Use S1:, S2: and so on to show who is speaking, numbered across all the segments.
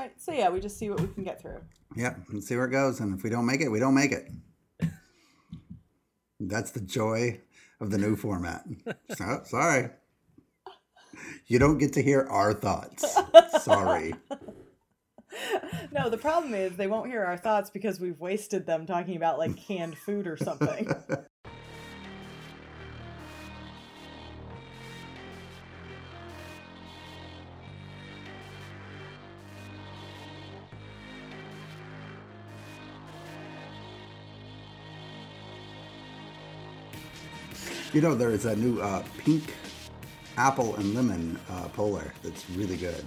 S1: right. So yeah, we just see what we can get through.
S2: Yep, and see where it goes. And if we don't make it, we don't make it. That's the joy of the new format. So, sorry. You don't get to hear our thoughts. Sorry.
S1: No, the problem is they won't hear our thoughts because we've wasted them talking about like canned food or something.
S2: You know, there is a new uh, pink apple and lemon uh, polar that's really good.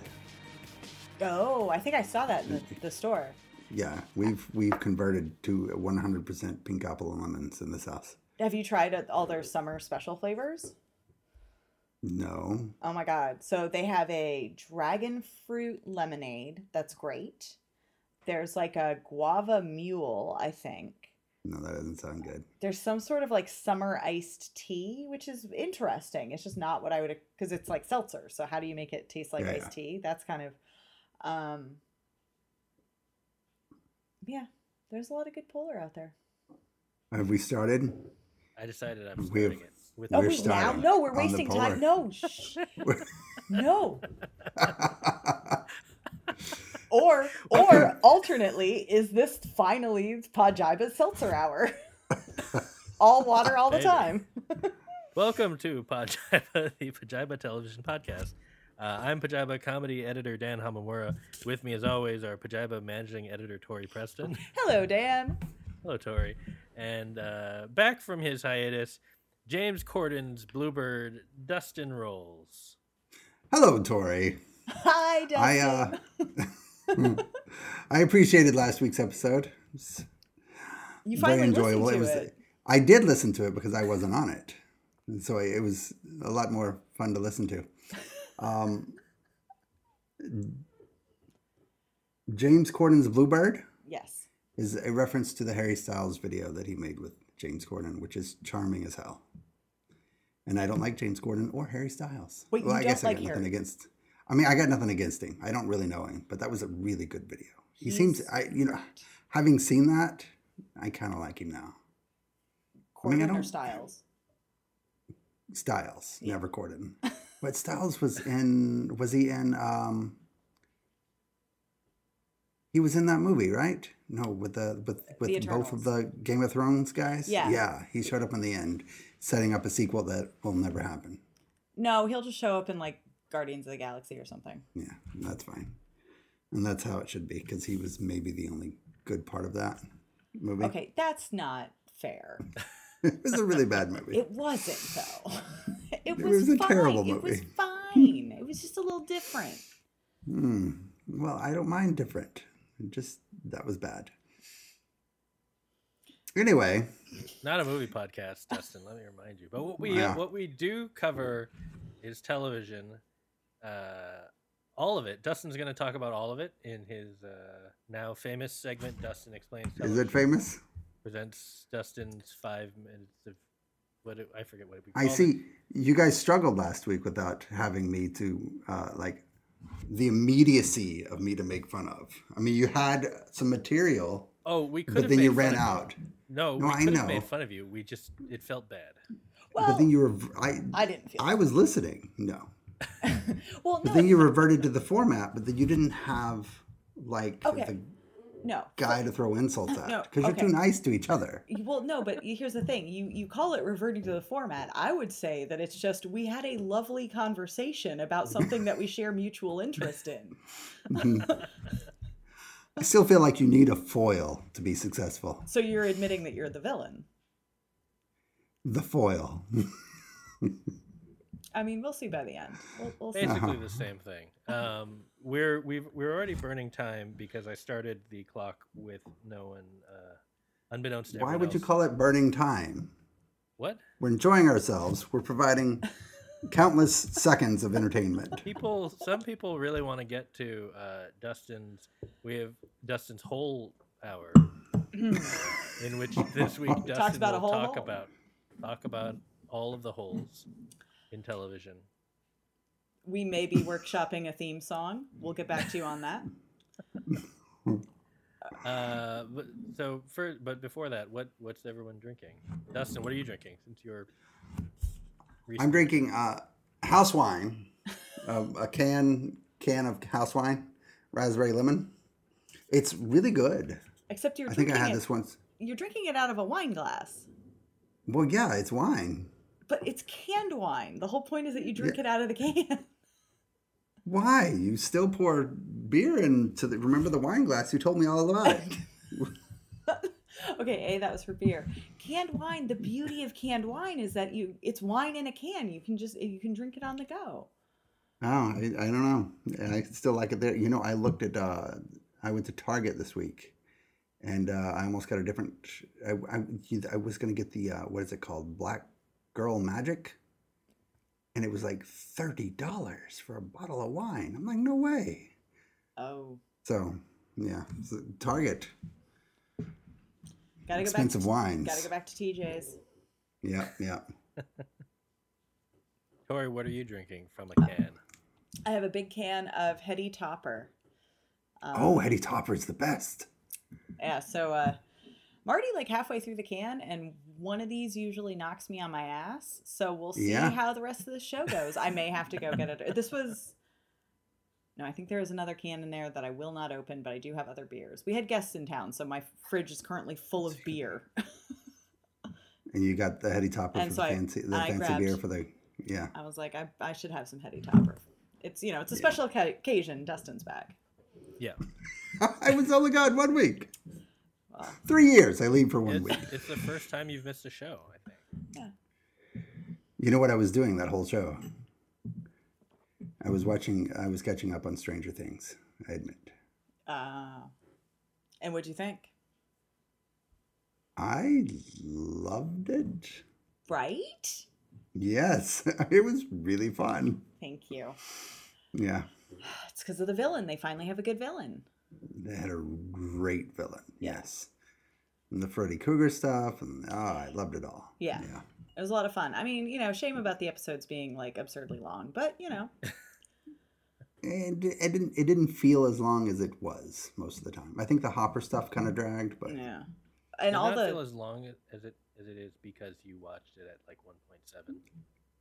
S1: oh, I think I saw that in the, the store.
S2: Yeah, we've we've converted to 100% pink apple and lemons in this house.
S1: Have you tried all their summer special flavors?
S2: No,
S1: Oh my god. So they have a dragon fruit lemonade that's great. There's like a guava mule, I think.
S2: No, that doesn't sound good.
S1: There's some sort of like summer iced tea, which is interesting. It's just not what I would because it's like seltzer. So how do you make it taste like
S2: Yeah,
S1: iced
S2: yeah.
S1: tea? That's kind of um Yeah, there's a lot of good polar out there.
S2: Have we started?
S3: I decided I'm
S2: We've,
S3: it. With
S1: oh,
S2: we're
S1: wait, now?
S2: starting
S1: No, we're wasting time. No, shh. no. Or, or alternately, is this finally Pajiba's seltzer hour? all water all the
S3: Maybe.
S1: time.
S3: Welcome to Pajiba, the Pajiba Television Podcast. Uh, I'm Pajiba comedy editor Dan Hamamura. With me, as always, our Pajiba managing editor Tori Preston.
S1: Hello, Dan.
S3: Hello, Tori. And uh, back from his hiatus, James Corden's Bluebird, Dustin Rowles.
S2: Hello, Tori.
S1: Hi, Dustin.
S2: I uh, I appreciated last week's episode. It was
S1: you
S2: very
S1: finally
S2: enjoyable.
S1: listened
S2: It was.
S1: it.
S2: I did listen to it because I wasn't on it, and so it was a lot more fun to listen to. Um, James Corden's Bluebird
S1: Yes.
S2: is a reference to the Harry Styles video that he made with James Corden, which is charming as hell. And I don't like James Corden or Harry Styles.
S1: Wait, you
S2: I guess I
S1: like
S2: got nothing
S1: Harry?
S2: against. I mean, I got nothing against him. I don't really know him, but that was a really good video. He seems, I you know, having seen that, I kind of like him now. I mean, I
S1: Corden or Styles?
S2: Styles, never Corden. But Styles was in. Was he in? um He was in that movie, right? No, with the with with
S1: The
S2: both of the Game of Thrones guys.
S1: Yeah.
S2: yeah. He showed up in the end, setting up a sequel that will never happen.
S1: No, he'll just show up in like Guardians of the Galaxy or something.
S2: Yeah, that's fine, and that's how it should be because he was maybe the only good part of that movie.
S1: Okay, that's not fair.
S2: it was a really bad movie.
S1: It wasn't though. It
S2: It
S1: was,
S2: was a
S1: fine.
S2: terrible
S1: It was
S2: movie.
S1: fine. It was just a little different.
S2: Hmm. Well, I don't mind different. It Just that was bad. Anyway,
S3: Not a movie podcast, Dustin. Let me remind you. But what we
S2: Yeah.
S3: what we do cover is television. Uh, all of it. Dustin's going to talk about all of it in his uh, now famous segment. Dustin explains.
S2: is it famous?
S3: presents Dustin's five minutes of what it, I forget what we.
S2: I
S3: called it.
S2: see. You guys struggled last week without having me to uh, like the immediacy of me to make fun of. I mean, you had some material,
S3: Oh, we could
S2: but then you ran out.
S3: You. No,
S2: No,
S3: we
S2: I
S3: could have made fun of you. We just it felt bad.
S1: Well,
S2: but then you were. I.
S1: I didn't feel.
S2: I was listening. No.
S1: well,
S2: But
S1: no,
S2: then you reverted to the format, but then you didn't have like
S1: Okay.
S2: the
S1: no.
S2: guy to throw insults at
S1: No,
S2: because you're too nice to each other.
S1: Well, no, but here's the thing. You you call it reverting to the format. I would say that it's just we had a lovely conversation about something that we share mutual interest in.
S2: I still feel like you need a foil to be successful.
S1: So you're admitting that you're the villain.
S2: The foil.
S1: I mean, we'll see by the end. We'll, we'll.
S3: Basically the same thing. Um, we're we've we're already burning time because I started the clock with no one, uh, unbeknownst to
S2: Why
S3: everyone
S2: would you call it burning time?
S3: what?
S2: We're enjoying ourselves. We're providing countless seconds of entertainment.
S3: People, some people really want to get to uh, Dustin's. We have Dustin's whole hour, in which this week Dustin
S1: Talks about a
S3: will
S1: whole
S3: talk
S1: hole.
S3: about talk about all of the holes in television.
S1: we may be workshopping a theme song. We'll get back to you on that.
S3: Uh, but, so for but before that, what what's everyone drinking? Dustin, what are you drinking? Since you're
S2: I'm drinking uh, house wine, uh, a can can of house wine, raspberry lemon. It's really good.
S1: Except you're
S2: I think I had
S1: it,
S2: this once.
S1: You're drinking it out of a wine glass,
S2: Well, yeah, it's wine.
S1: But it's canned wine. The whole point is that you drink
S2: Yeah.
S1: it out of the can.
S2: Why? You still pour beer into the. Remember the wine glass? You told me all about it.
S1: okay, A, that was for beer. Canned wine, the beauty of canned wine is that you it's wine in a can. You can just you can drink it on the go.
S2: Oh, I, I don't know. I still like it there. You know, I looked at. Uh, I went to Target this week, and uh, I almost got a different. I, I, I was going to get the uh, what is it called, Black Girl Magic, and it was like thirty dollars for a bottle of wine. I'm like, no way.
S1: Oh.
S2: So yeah, so Target
S1: Gotta go
S2: expensive
S1: back to,
S2: wines.
S1: Gotta go back to TJ's.
S2: Yeah, yeah.
S3: Tori, what are you drinking from a can?
S1: I have a big can of Heady Topper. Um,
S2: Oh, Heady Topper's the best.
S1: Yeah, so uh I'm like halfway through the can, and one of these usually knocks me on my ass. So we'll see
S2: Yeah.
S1: how the rest of the show goes. I may have to go get it. This was no, I think there is another can in there that I will not open, but I do have other beers. We had guests in town, so my fridge is currently full of beer.
S2: And you got the heady Topper
S1: And
S2: for
S1: so
S2: the
S1: I-
S2: fancy, the fancy
S1: grabbed-
S2: beer for the yeah.
S1: I was like, I, I should have some heady Topper. It's you know, it's a special occa- occasion. Dustin's back.
S3: Yeah,
S2: I was only gone one week.
S1: Well,
S2: Three years. I leave for one
S3: it's,
S2: week.
S3: it's the first time you've missed a show. I think.
S2: You know what I was doing that whole show? I was watching. I was catching up on Stranger Things. I admit.
S1: uh, and what'd you think?
S2: I loved it.
S1: Right?
S2: Yes, it was really fun.
S1: Thank you.
S2: Yeah,
S1: It's because of the villain. They finally have a good villain.
S2: They had a great villain. Yes, and the Freddy Krueger stuff, and oh, I loved it all.
S1: Yeah.
S2: yeah.
S1: It was a lot of fun. I mean, you know, shame about the episodes being like absurdly long, but you know,
S2: And it didn't. It didn't feel as long as it was most of the time. I think the Hopper stuff kind of mm-hmm. dragged, but
S1: yeah. And
S3: Did
S1: all
S3: not
S1: the
S3: feel as long as it as it is because you watched it at like 1.7.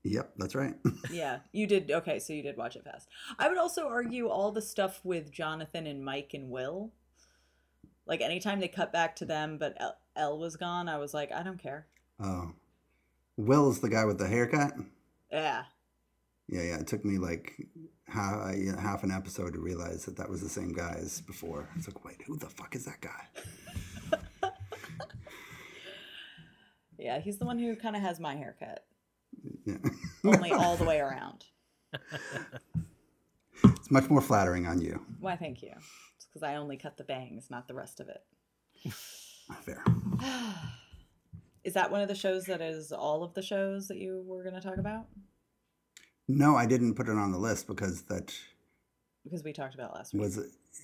S2: yep, that's right.
S1: yeah, you did okay. So you did watch it fast. I would also argue all the stuff with Jonathan and Mike and Will. Like anytime they cut back to them, but L, El was gone, I was like, I don't care.
S2: Oh, Will's the guy with the haircut.
S1: Yeah,
S2: Yeah, yeah. It took me like half, half an episode to realize that that was the same guy as before. It's like, wait, who the fuck is that guy?
S1: yeah. He's the one who kind of has my haircut,
S2: Yeah.
S1: only all the way around.
S2: it's much more flattering on you.
S1: Why? Thank you. It's because I only cut the bangs, not the rest of it.
S2: Fair.
S1: Is that one of the shows that is all of the shows that you were going to talk about?
S2: No, I didn't put it on the list because that
S1: Because we talked about it last week.
S2: was,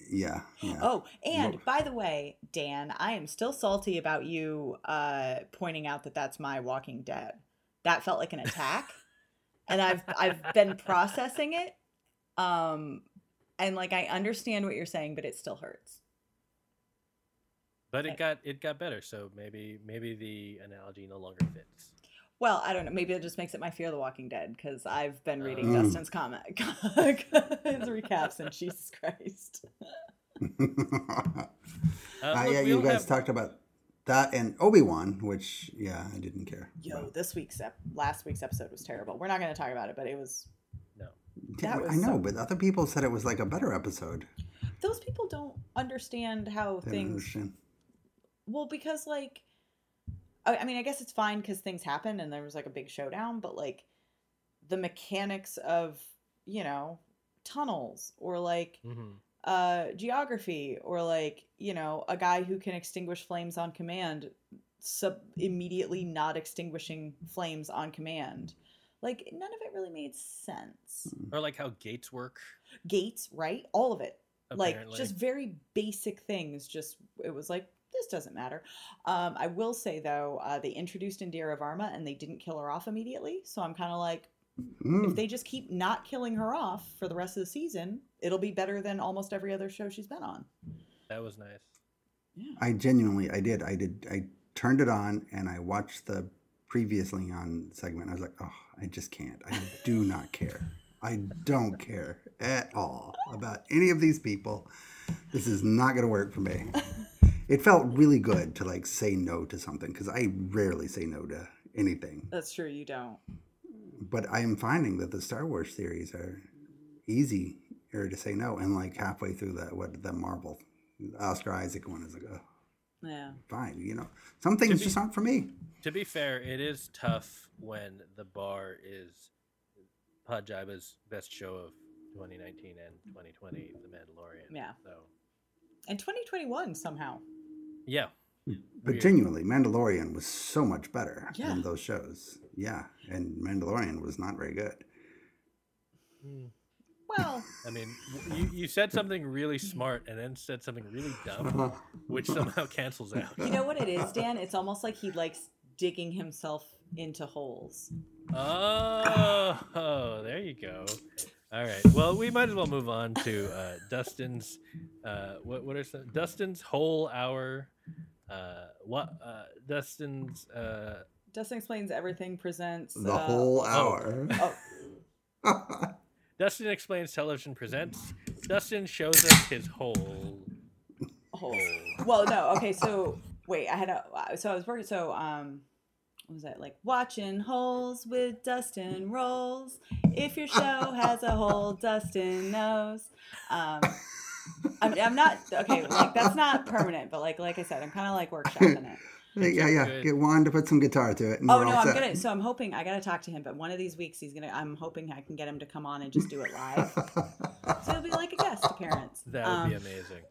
S2: yeah, yeah.
S1: Oh, and
S2: Well-
S1: by the way, Dan, I am still salty about you uh, pointing out that that's my Walking Dead. That felt like an attack, and I've I've been processing it, um, and like I understand what you're saying, but it still hurts.
S3: But
S1: I-
S3: it got it got better, so maybe maybe the analogy no longer fits.
S1: Well, I don't know. Maybe it just makes it my fear of the Walking Dead because I've been reading
S2: Mm.
S1: Dustin's comment, his recaps, and Jesus Christ.
S3: Uh,
S2: Uh,
S3: look,
S2: yeah, you guys
S3: have-
S2: talked about that and Obi Wan, which yeah, I didn't care.
S1: Yo,
S2: about.
S1: this week's ep- last week's episode was terrible. We're not going to talk about it, but it was.
S3: no.
S2: Yeah,
S1: that
S2: I know,
S1: so-
S2: but other people said it was like a better episode.
S1: Those people don't understand how
S2: Didn't
S1: things
S2: understand.
S1: Well, because like, I, I mean, I guess it's fine because things happen and there was like a big showdown, but like, the mechanics of you know tunnels or like
S3: hmm
S1: uh geography or like you know a guy who can extinguish flames on command sub immediately not extinguishing flames on command. Like none of it really made sense.
S3: Or like how gates work.
S1: gates right? All of it. Like just very basic things. Just it was like this doesn't matter. Um i will say though uh they introduced indira varma and they didn't kill her off immediately. So i'm kind of like
S2: Mm.
S1: if they just keep not killing her off for the rest of the season it'll be better than almost every other show she's been on.
S3: That was nice.
S1: Yeah.
S2: I genuinely, I did, I did, I turned it on and I watched the previously on segment. I was like, oh, I just can't. I do not care. I don't care at all about any of these people. This is not going to work for me. It felt really good to like say no to something because I rarely say no to anything.
S1: That's true. You don't.
S2: But I am finding that the Star Wars series are easy to say no. And like halfway through the what the Marvel Oscar Isaac one is like, oh,
S1: Yeah.
S2: fine. You know, some things
S3: be-
S2: just aren't for me.
S3: To be fair, it is tough when the bar is Pajiba's best show of 2019 and 2020, The Mandalorian.
S1: Yeah.
S3: So
S1: And 2021 somehow.
S3: yeah,
S2: But
S3: Weird.
S2: genuinely, Mandalorian was so much better
S1: Yeah.
S2: than those shows. Yeah, and Mandalorian was not very good.
S3: Mm.
S1: Well,
S3: I mean, you, you said something really smart and then said something really dumb, which somehow cancels out.
S1: you know what it is, Dan? It's almost like he likes digging himself into holes.
S3: Oh, there you go. All right. Well, we might as well move on to uh, Dustin's. Uh, what what are some Dustin's whole hour? Uh, what uh, Dustin's? Uh,
S1: Dustin explains everything. Presents
S2: the
S1: uh,
S2: whole hour.
S1: Oh,
S3: Dustin explains television presents. Dustin shows us his whole.
S1: Hole. Well, no. Okay, so wait, I had a. So I was working. So um, what was that like? Watching holes with Dustin Rowles. If your show has a hole, Dustin knows. Um, I'm, I'm not okay. Like that's not permanent, but like like I said, I'm kind of like workshopping it.
S2: Yeah, yeah.
S3: Good.
S2: Get Juan to put some guitar to it.
S1: Oh no, I'm
S2: set.
S1: gonna. So I'm hoping I gotta talk to him. But one of these weeks, he's gonna. I'm hoping I can get him to come on and just do it live. So it'll be like a guest appearance.
S3: That would
S1: Um,
S3: be amazing.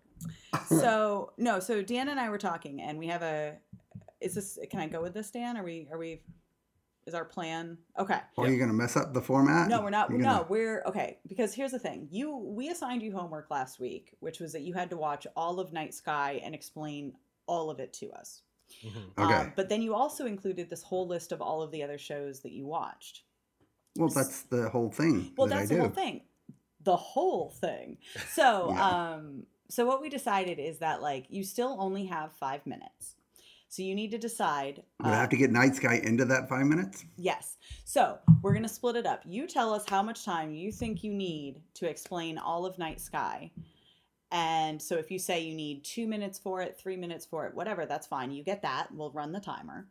S1: so no, so Dan and I were talking, and we have a. Is this? Can I go with this, Dan? Are we? Are we? Is our plan okay?
S2: Or are you going to mess up the format?
S1: No, we're not.
S2: You're
S1: No,
S2: gonna-
S1: we're okay. Because here's the thing: you we assigned you homework last week, which was that you had to watch all of Night Sky and explain all of it to us.
S3: Mhm.
S2: Okay.
S1: Um, but then you also included this whole list of all of the other shows that you watched.
S2: Well, that's the whole thing
S1: Well,
S2: that
S1: that's
S2: I
S1: the whole thing. The whole thing. So,
S2: Yeah.
S1: um, so what we decided is that like you still only have five minutes. So you need to decide.
S2: Would I
S1: uh,
S2: have to get Night Sky into that five minutes?
S1: Yes. So we're gonna split it up. You tell us how much time you think you need to explain all of Night Sky. And so if you say you need two minutes for it, three minutes for it, whatever, that's fine. You get that. We'll run the timer.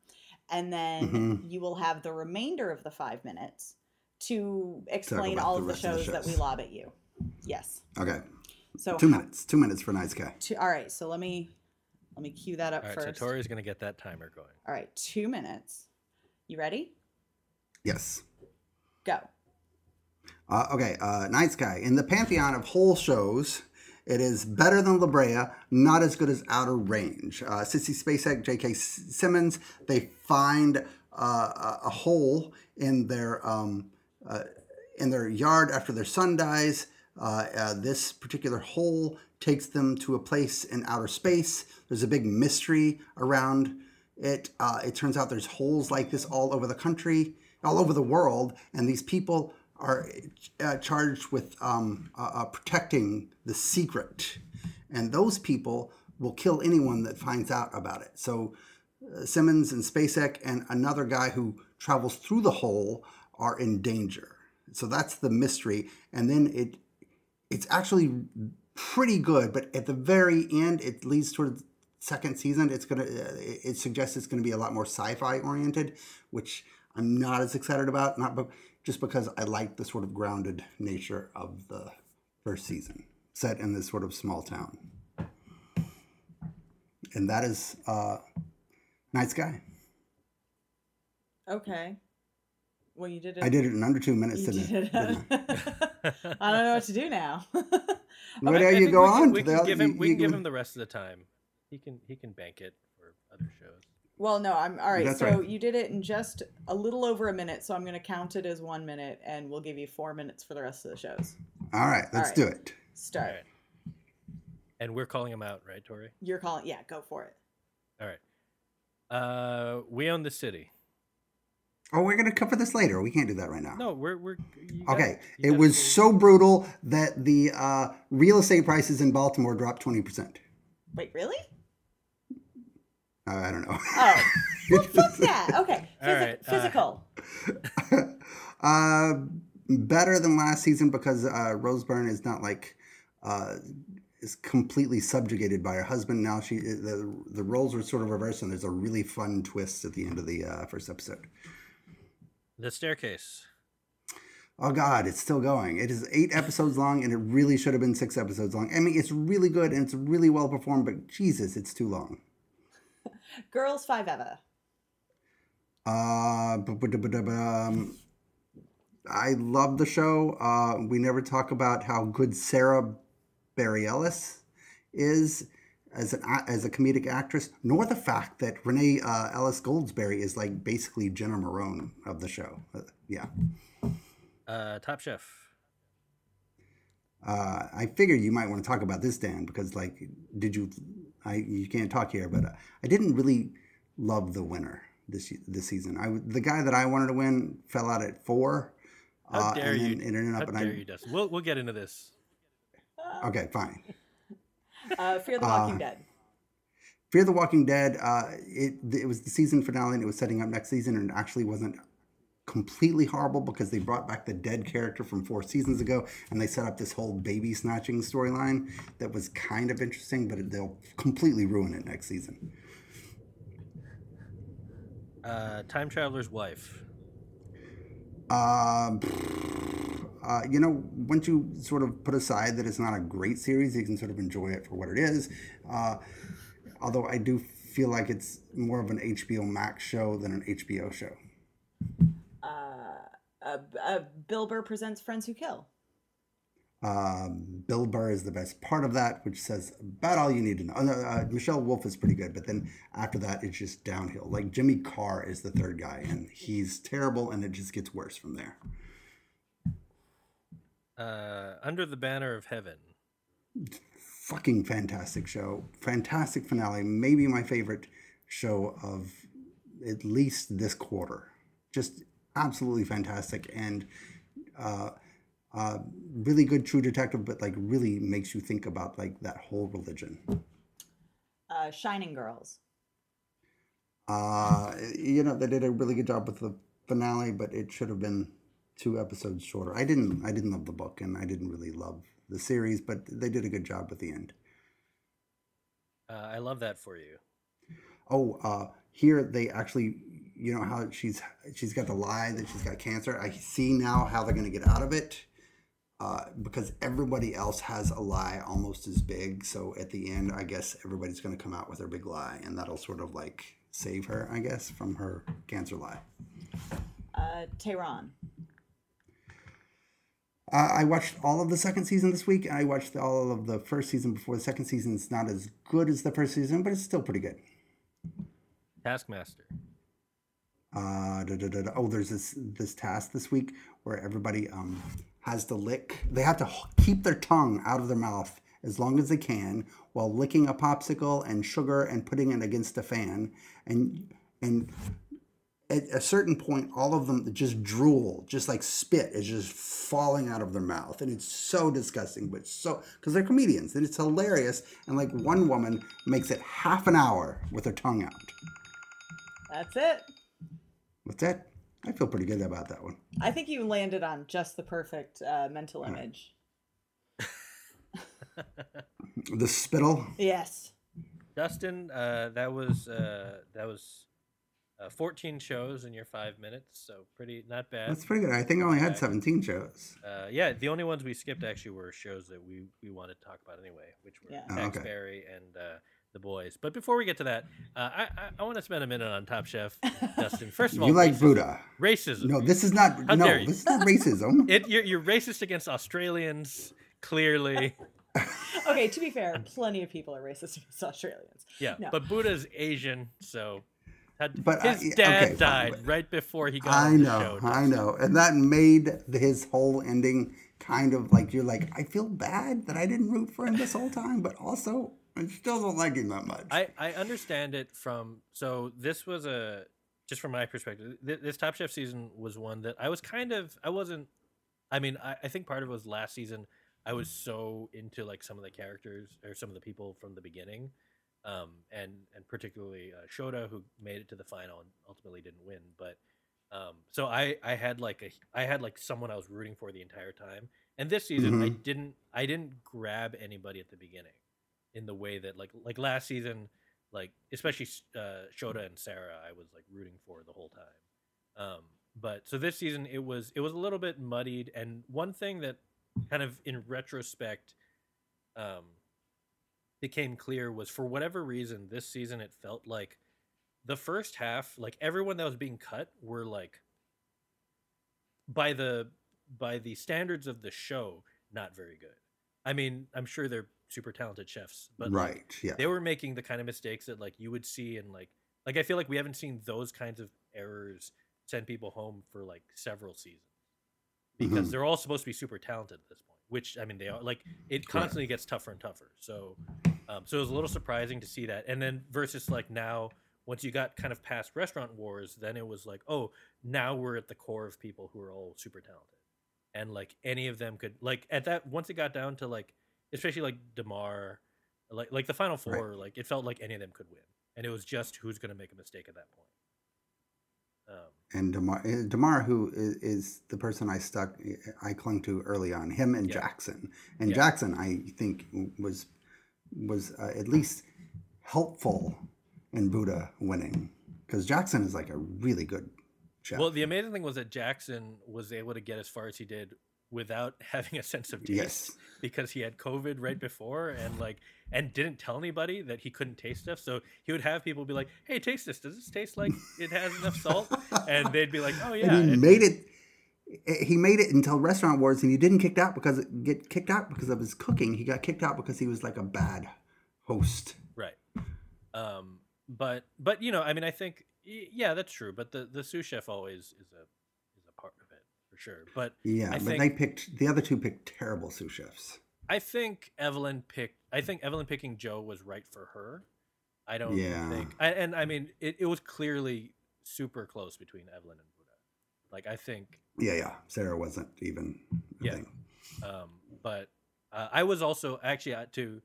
S1: And then
S2: Mhm.
S1: you will have the remainder of the five minutes to explain all
S2: the
S1: of the
S2: rest of the
S1: shows that we lob at you. Yes.
S2: Okay.
S1: So
S2: Two minutes. Two minutes for Night Sky.
S1: Two, all right. So let me let me cue that up
S3: All right, so. Tori's gonna get that timer going.
S1: all right. Two minutes. You ready?
S2: Yes.
S1: Go.
S2: Uh, okay, uh, Night Sky. In the pantheon of whole shows, it is better than La Brea, not as good as Outer Range. Uh, Sissy Spacek, J.K. Simmons, they find uh, a- a hole in their um, uh, in their yard after their son dies. Uh, uh, this particular hole takes them to a place in outer space. There's a big mystery around it. Uh, it turns out there's holes like this all over the country, all over the world, and these people are uh, charged with um, uh, uh, protecting the secret. And those people will kill anyone that finds out about it. So uh, Simmons and Spacek and another guy who travels through the hole are in danger. So that's the mystery. And then it it's actually pretty good, but at the very end, it leads toward second season. It's gonna uh, it suggests it's gonna be a lot more sci-fi oriented, which I'm not as excited about. Not but just because I like the sort of grounded nature of the first season, set in this sort of small town. And that is uh, Night Sky.
S1: Okay. Well, you did it.
S2: I did it in under two minutes.
S1: You
S2: Didn't,
S1: did
S2: it?
S1: it.
S2: Didn't
S1: I don't know what to do now.
S2: Well,
S3: I-
S2: there you
S3: think
S2: go
S3: we can,
S2: on
S3: We can
S2: the-
S3: give him.
S2: you-
S3: We can
S2: you
S3: give him the rest of the time. He can. He can bank it for other shows.
S1: Well, no, I'm all right.
S2: That's
S1: so
S2: right.
S1: you did it in just a little over a minute, so I'm going to count it as one minute, and we'll give you four minutes for the rest of the shows.
S2: All right, let's
S1: right.
S2: do it.
S1: Start.
S3: All right. And we're calling him out, right, Tori?
S1: You're calling. Yeah, go for it.
S3: All right. Uh, we own the city.
S2: Oh, we're gonna cover this later. We can't do that right now.
S3: No, we're we're you got-
S2: Okay, it was
S3: say-
S2: so brutal that the uh, real estate prices in Baltimore dropped twenty percent.
S1: Wait, really?
S2: Uh, I don't know.
S1: Oh, well, fuck that. Okay,
S3: All
S1: Physi-
S3: right, uh,
S1: physical.
S2: uh, better than last season because uh, Rose Byrne is not like uh, is completely subjugated by her husband. Now she the the roles are sort of reversed, and there's a really fun twist at the end of the uh, first episode.
S3: the staircase.
S2: Oh God, it's still going. It is eight episodes long, and it really should have been six episodes long. I mean, it's really good and it's really well performed, but Jesus, it's too long.
S1: Girls Five Eva.
S2: Uh, um, I love the show. Uh, we never talk about how good Sarah Barry Ellis is as an a- as a comedic actress, nor the fact that Renee uh, Elise Goldsberry is like basically Jenna Maroney of the show. Uh, yeah,
S3: Uh, Top Chef.
S2: uh, I figured you might want to talk about this, Dan, because like, did you? I you can't talk here, but uh, I didn't really love the winner this this season. I w- the guy that I wanted to win fell out at four.
S3: How
S2: uh,
S3: dare
S2: and
S3: you?
S2: then it ended
S3: How
S2: and
S3: dare
S2: I
S3: you, Dustin? We'll we'll get into this.
S2: okay, fine.
S1: Uh, Fear the
S2: Uh,
S1: Walking Dead.
S2: Fear the Walking Dead. Uh, it it was the season finale, and it was setting up next season, and it actually wasn't completely horrible because they brought back the dead character from four seasons ago, and they set up this whole baby snatching storyline that was kind of interesting, but they'll completely ruin it next season.
S3: Uh, Time Traveler's Wife.
S2: Um, uh, you know, once you sort of put aside that it's not a great series, you can sort of enjoy it for what it is. Uh, although I do feel like it's more of an HBO Max show than an HBO show.
S1: Uh, uh, Bill Burr presents Friends Who Kill.
S2: Um, Bill Burr is the best part of that, which says about all you need to know. Uh, uh, Michelle Wolf is pretty good, but then after that, it's just downhill. Like Jimmy Carr is the third guy, and he's terrible, and it just gets worse from there.
S3: Uh, Under the Banner of Heaven.
S2: fucking fantastic show. Fantastic finale. Maybe my favorite show of at least this quarter. Just absolutely fantastic and uh, uh, really good true detective, but like really makes you think about like that whole religion.
S1: Uh, Shining Girls.
S2: Uh, you know, they did a really good job with the finale, but it should have been two episodes shorter. I didn't, I didn't love the book, and I didn't really love the series, but they did a good job at the end.
S3: Uh, I love that for you.
S2: oh uh here they actually you know how she's she's got the lie that she's got cancer. I see now how they're going to get out of it uh because everybody else has a lie almost as big. So at the end i guess everybody's going to come out with their big lie and that'll sort of like save her i guess from her cancer lie.
S1: Uh, Tehran.
S2: uh, i watched all of the second season this week. I watched all of the first season before the second season. Is not as good as the first season but it's still pretty good.
S3: Taskmaster.
S2: Uh, da, da, da, oh, there's this this task this week where everybody um has to lick. They have to keep their tongue out of their mouth as long as they can while licking a popsicle and sugar and putting it against a fan. And and at a certain point, all of them just drool, just like spit is just falling out of their mouth, and it's so disgusting. But so because they're comedians, and it's hilarious. And like one woman makes it half an hour with her tongue out.
S1: That's it.
S2: What's that? I feel pretty good about that one.
S1: I think you landed on just the perfect uh, mental image.
S2: The spittle.
S1: Yes.
S3: Dustin, uh, that was uh, that was uh, 14 shows in your five minutes, so pretty not bad.
S2: That's pretty good. I think I only had 17 shows.
S3: Uh, yeah, the only ones we skipped actually were shows that we, we wanted to talk about anyway, which were
S1: Yeah.
S2: Oh, okay.
S3: And uh, The Boys. But before we get to that, uh, I, I, I want to spend a minute on Top Chef, Dustin. First of all,
S2: You like
S3: racism.
S2: Buddha.
S3: Racism.
S2: No, this is not.
S3: How
S2: no,
S3: dare you.
S2: this is not racism.
S3: It, you're, you're racist against Australians, clearly.
S1: Okay, to be fair, plenty of people are racist against Australians.
S3: Yeah,
S1: No.
S3: but Buddha's Asian, so had,
S2: But,
S3: his
S2: yeah,
S3: dad
S2: okay, fine,
S3: died
S2: but-
S3: right before he got
S2: I
S3: on the
S2: know,
S3: show.
S2: I know, and that made his whole ending kind of like you're like, I feel bad that I didn't root for him this whole time, but also I still don't like him that much.
S3: I, I understand it from so this was a just from my perspective, th- this Top Chef season was one that I was kind of I wasn't. I mean, I, I think part of it was last season. I was so into like some of the characters or some of the people from the beginning, um, and and particularly uh, Shota who made it to the final and ultimately didn't win. But um, so I I had like a I had like someone I was rooting for the entire time. And this season I
S2: Mhm.
S3: didn't I didn't grab anybody at the beginning in the way that like like last season like especially uh, Shota and Sarah I was like rooting for the whole time. Um, but so this season it was it was a little bit muddied and one thing that kind of in retrospect um, became clear was for whatever reason this season it felt like the first half like everyone that was being cut were like by the by the standards of the show not very good i mean i'm sure they're super talented chefs but like,
S2: right. Yeah.
S3: they were making the kind of mistakes that like you would see in like like i feel like we haven't seen those kinds of errors send people home for like several seasons because
S2: Mhm.
S3: they're all supposed to be super talented at this point which i mean they are like it constantly gets tougher and tougher so um, so it was a little surprising to see that and then versus like now once you got kind of past restaurant wars then it was like oh now we're at the core of people who are all super talented and like any of them could like at that once it got down to like especially like Damarr like like the final four like it felt like any of them could win and it was just who's going to make a mistake at that point um,
S2: and Damarr, eh, Damarr who is, is the person I stuck, I clung to early on. Him and
S3: Yeah.
S2: Jackson, and
S3: Yeah.
S2: Jackson, I think was was uh, at least helpful in Buddha winning because Jackson is like a really good chef.
S3: well the amazing thing was that jackson was able to get as far as he did without having a sense of taste
S2: yes,
S3: because he had COVID right before and like and didn't tell anybody that he couldn't taste stuff. So he would have people be like, "Hey, taste this. Does this taste like it has enough salt?" And they'd be like, "Oh yeah."
S2: and he made it. eh, He made it until Restaurant Wars, and he didn't kicked out because get kicked out because of his cooking. He got kicked out because he was like a bad host.
S3: right. Um, but but you know, I mean, I think yeah, that's true. But the the sous chef always is a is a part of it for sure. But
S2: Yeah,
S3: I
S2: but
S3: think-
S2: they picked the other two picked terrible sous chefs.
S3: I think Evelyn picked. I think Evelyn picking Joe was right for her. I don't
S2: Yeah.
S3: think, I, and I mean, it, it was clearly super close between Evelyn and Buddha. Like I think
S2: Yeah, yeah. Sarah wasn't even a
S3: Yeah.
S2: thing.
S3: um, but uh, I was also actually uh, to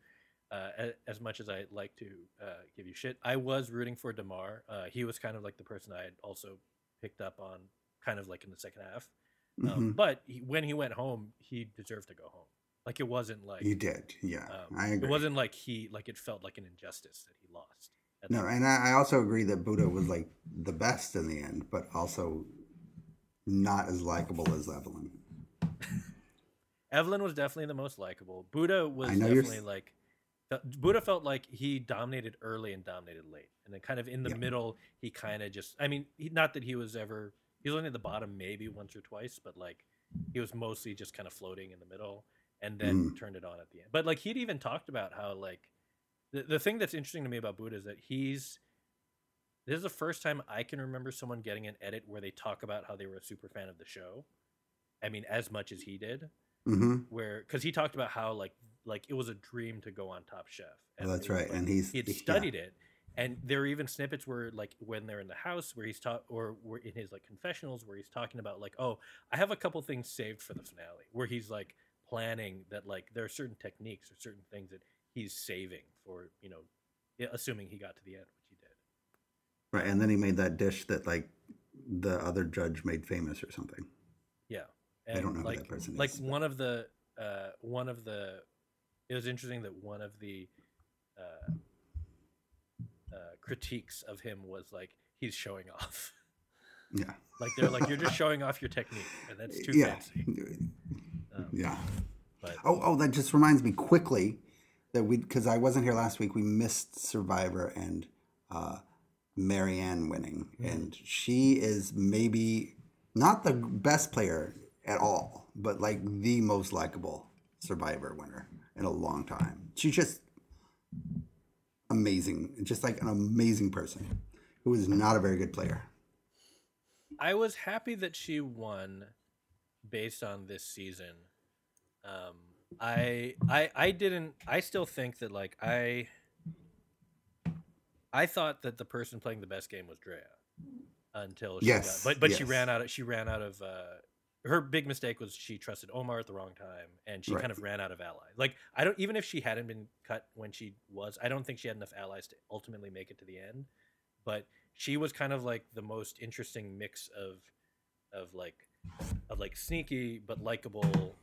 S3: uh, as much as I like to uh, give you shit, I was rooting for Damarr. Uh, he was kind of like the person I had also picked up on, kind of like in the second half. Um,
S2: Mhm.
S3: But he, when he went home, he deserved to go home. Like it wasn't like
S2: he did, yeah.
S3: um,
S2: I agree.
S3: it wasn't like he like it felt like an injustice that he lost.
S2: no, and I, I also agree that Buddha was like the best in the end, but also not as likable as Evelyn.
S3: Evelyn was definitely the most likable. Buddha was
S2: I know you're
S3: definitely like Buddha felt like he dominated early and dominated late, and then kind of in the
S2: Yep.
S3: middle, he kind of just. I mean, he, not that he was ever. He was only at the bottom maybe once or twice, but like he was mostly just kind of floating in the middle, and then
S2: Mm.
S3: turned it on at the end. But like he'd even talked about how like the the thing that's interesting to me about Buddha is that he's. This is the first time I can remember someone getting an edit where they talk about how they were a super fan of the show. I mean, as much as he did
S2: hmm
S3: where because he talked about how like like it was a dream to go on Top Chef.
S2: Oh, that's
S3: it
S2: right.
S3: like,
S2: And he's
S3: he had
S2: yeah.
S3: studied it, and there are even snippets where like when they're in the house where he's taught or where in his like confessionals where he's talking about like oh I have a couple things saved for the finale where he's like planning that like there are certain techniques or certain things that he's saving for you know assuming he got to the end which he did.
S2: Right, and then he made that dish that like the other judge made famous or something.
S3: Yeah.
S2: I don't know who
S3: like,
S2: that person
S3: like
S2: is, but-
S3: one of the uh one of the it was interesting that one of the uh critiques of him was like he's showing off.
S2: Yeah.
S3: Like they're like you're just showing off your technique and that's too
S2: yeah.
S3: fancy. Um,
S2: Yeah.
S3: but
S2: Oh, oh, that just reminds me quickly that we because I wasn't here last week. We missed Survivor and uh, Maryanne winning, and she is maybe not the best player at all, but like the most likable Survivor winner in a long time. She just amazing, just like an amazing person who is not a very good player.
S3: I was happy that she won based on this season. Um, I I I didn't. I still think that like I I thought that the person playing the best game was Drea. until she
S2: Yes,
S3: got, but but she ran out of she ran out of uh her big mistake was she trusted Omar at the wrong time and she
S2: Right.
S3: kind of ran out of allies. Like I don't even if she hadn't been cut when she was, I don't think she had enough allies to ultimately make it to the end. But she was kind of like the most interesting mix of of like of like sneaky but likable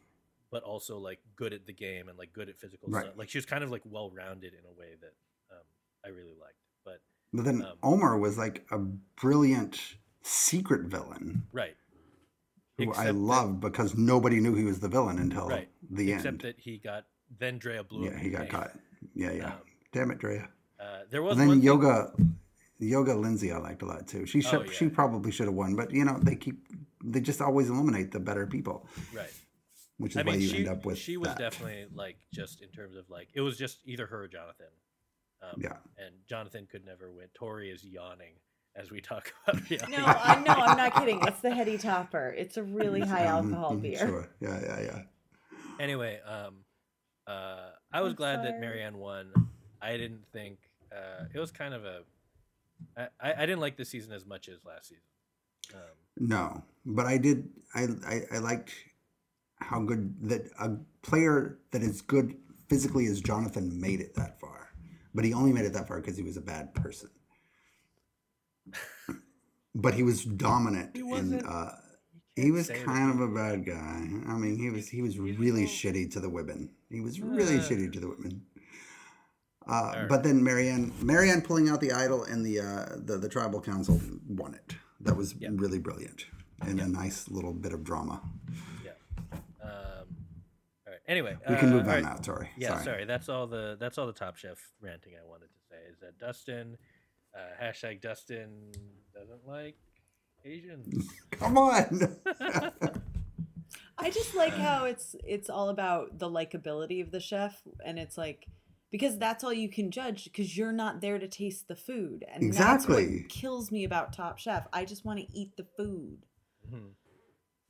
S3: but also like good at the game and like good at physical
S2: Right.
S3: stuff. Like she was kind of like well rounded in a way that um, I really liked. But
S2: But then
S3: Um,
S2: Omar was like a brilliant secret villain
S3: right,
S2: who I
S3: Except that-
S2: loved because nobody knew he was the villain until
S3: Right.
S2: the
S3: except
S2: end.
S3: Except that he got then Drea blew.
S2: Yeah, he got
S3: away.
S2: caught. Yeah, yeah.
S3: Um,
S2: Damn it, Drea.
S3: Uh, there was
S2: And then
S3: one thing-
S2: Yoga, Yoga Lindsay, I liked a lot too. She should,
S3: Oh, yeah.
S2: she probably should have won, but you know they keep they just always eliminate the better people,
S3: right.
S2: which is
S3: I
S2: why you
S3: she,
S2: end up with
S3: she was
S2: that.
S3: definitely like just in terms of like it was just either her or Jonathan. Um,
S2: Yeah.
S3: And Jonathan could never win. Tori is yawning as we talk about reality.
S1: No, I no, I'm not kidding. It's the heady topper. It's a really high
S2: Um,
S1: alcohol
S2: mm,
S1: beer.
S2: Sure. Yeah, yeah, yeah.
S3: Anyway, um, uh, I was
S1: I'm
S3: glad that. Maryanne won. I didn't think uh, it was kind of a. I, I I didn't like this season as much as last season. Um,
S2: No, but I did. I, I I liked how good that a player that is good physically as Jonathan made it that far, but he only made it that far because he was a bad person. But he was dominant
S3: He wasn't-
S2: Uh, he was kind of a bad guy. I mean, he was he was really
S3: all-
S2: shitty to the women. He was really
S3: Uh.
S2: shitty to the women. Uh,
S3: Alright.
S2: But then Maryanne, Maryanne pulling out the idol and the uh, the the tribal council won it. That was
S3: Yeah.
S2: really brilliant and a nice little bit of drama.
S3: Yeah. Um, all right. Anyway,
S2: We can
S3: uh,
S2: move on
S3: right.
S2: now. Sorry.
S3: Yeah, sorry.
S2: sorry.
S3: That's all the that's all the Top Chef ranting I wanted to say. Is that Dustin uh, hashtag Dustin doesn't like Asians.
S2: Come on.
S1: I just like how it's it's all about the likability of the chef, and it's like because that's all you can judge because you're not there to taste the food, and that's
S2: Exactly.
S1: what kills me about Top Chef. I just want to eat the food.
S3: Mhm.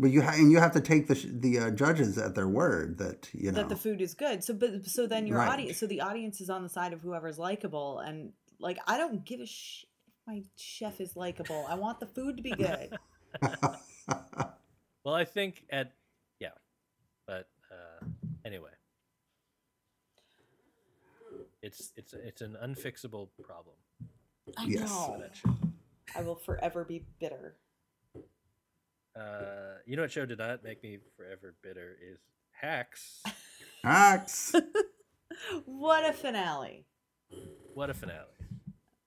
S2: but you ha- and you have to take the sh- the uh, judges at their word that you know.
S1: that the food is good. So, but so then your
S2: Right.
S1: audience, so the audience is on the side of whoever's likable, and like I don't give a shit if my chef is likable. I want the food to be good.
S3: Well, I think at yeah, but uh, anyway, it's it's it's an unfixable problem.
S1: I
S2: Yes.
S1: know.
S3: that.
S1: I will forever be bitter.
S3: Uh, you know what show did not make me forever bitter is Hacks.
S2: Axe.
S1: What a finale!
S3: What a finale!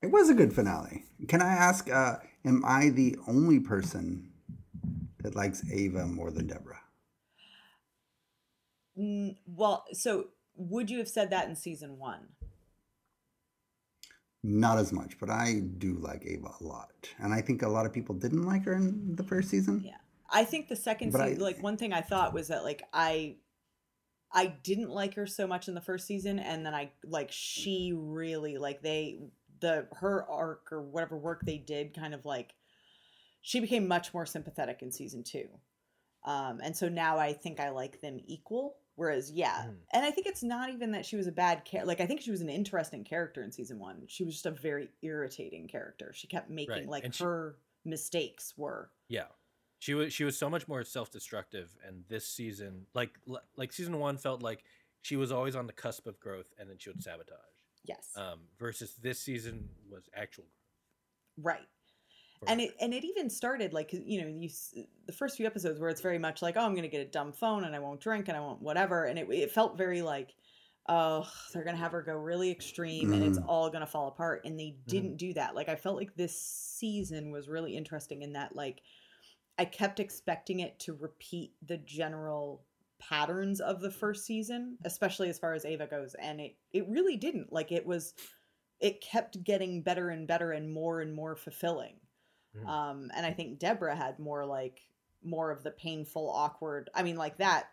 S2: It was a good finale. Can I ask? Uh, am I the only person that likes Ava more than Deborah?
S1: Mm, well, so would you have said that in season one?
S2: Not as much, but I do like Ava a lot, and I think a lot of people didn't like her in the first season.
S1: Yeah. I think the second
S2: But I-
S1: season, like one thing I thought was that like I, I didn't like her so much in the first season, and then I like she really like they the her arc or whatever work they did kind of like she became much more sympathetic in season two, um, and so now I think I like them equal. Whereas, yeah,
S3: Mhm.
S1: and I think it's not even that she was a bad character. Like I think she was an interesting character in season one. She was just a very irritating character. She kept making
S3: Right,
S1: like
S3: and she-
S1: her mistakes were
S3: Yeah, she was she was so much more self destructive, and this season, like like season one, felt like she was always on the cusp of growth, and then she would sabotage.
S1: Yes.
S3: Um, versus this season was actual growth.
S1: Right. And it and it even started like you know you the first few episodes where it's very much like oh I'm gonna get a dumb phone and I won't drink and I won't whatever and it it felt very like oh they're gonna have her go really extreme and it's
S2: Mhm.
S1: all gonna fall apart and they didn't do that like I felt like this season was really interesting in that like I kept expecting it to repeat the general patterns of the first season especially as far as Ava goes and it it really didn't like it was it kept getting better and better and more and more fulfilling
S3: Mhm.
S1: um and i think deborah had more like more of the painful awkward i mean like that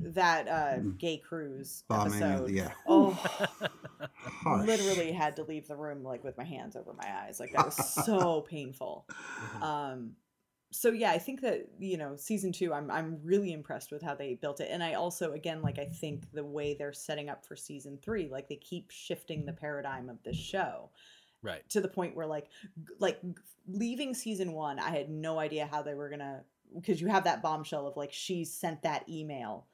S1: that uh
S2: Mm.
S1: gay cruise
S2: Bombing,
S1: episode
S2: yeah.
S1: oh literally had to leave the room like with my hands over my eyes like that was so painful
S3: Mhm.
S1: um so yeah i think that you know season two i'm i'm really impressed with how they built it and i also again like i think the way they're setting up for season three like they keep shifting the paradigm of this show
S3: Right.
S1: to the point where like like leaving season one i had no idea how they were gonna because you have that bombshell of like she sent that email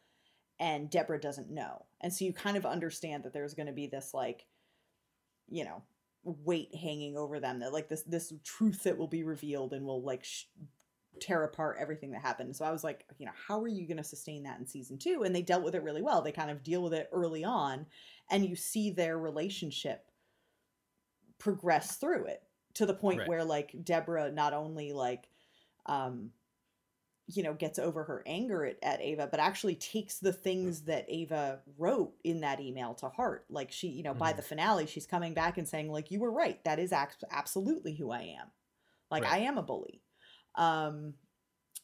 S1: and deborah doesn't know and so you kind of understand that there's gonna be this like you know weight hanging over them that like this this truth that will be revealed and will like sh- tear apart everything that happened. So i was like you know how are you going to sustain that in season two? And they dealt with it really well. They kind of deal with it early on and you see their relationship progress through it to the point
S3: Right.
S1: where like Deborah not only like um you know gets over her anger at, at Ava but actually takes the things that Ava wrote in that email to heart. Like she you know by
S3: Mhm.
S1: the finale she's coming back and saying like you were right. That is act- absolutely who I am. Like
S3: Right.
S1: I am a bully um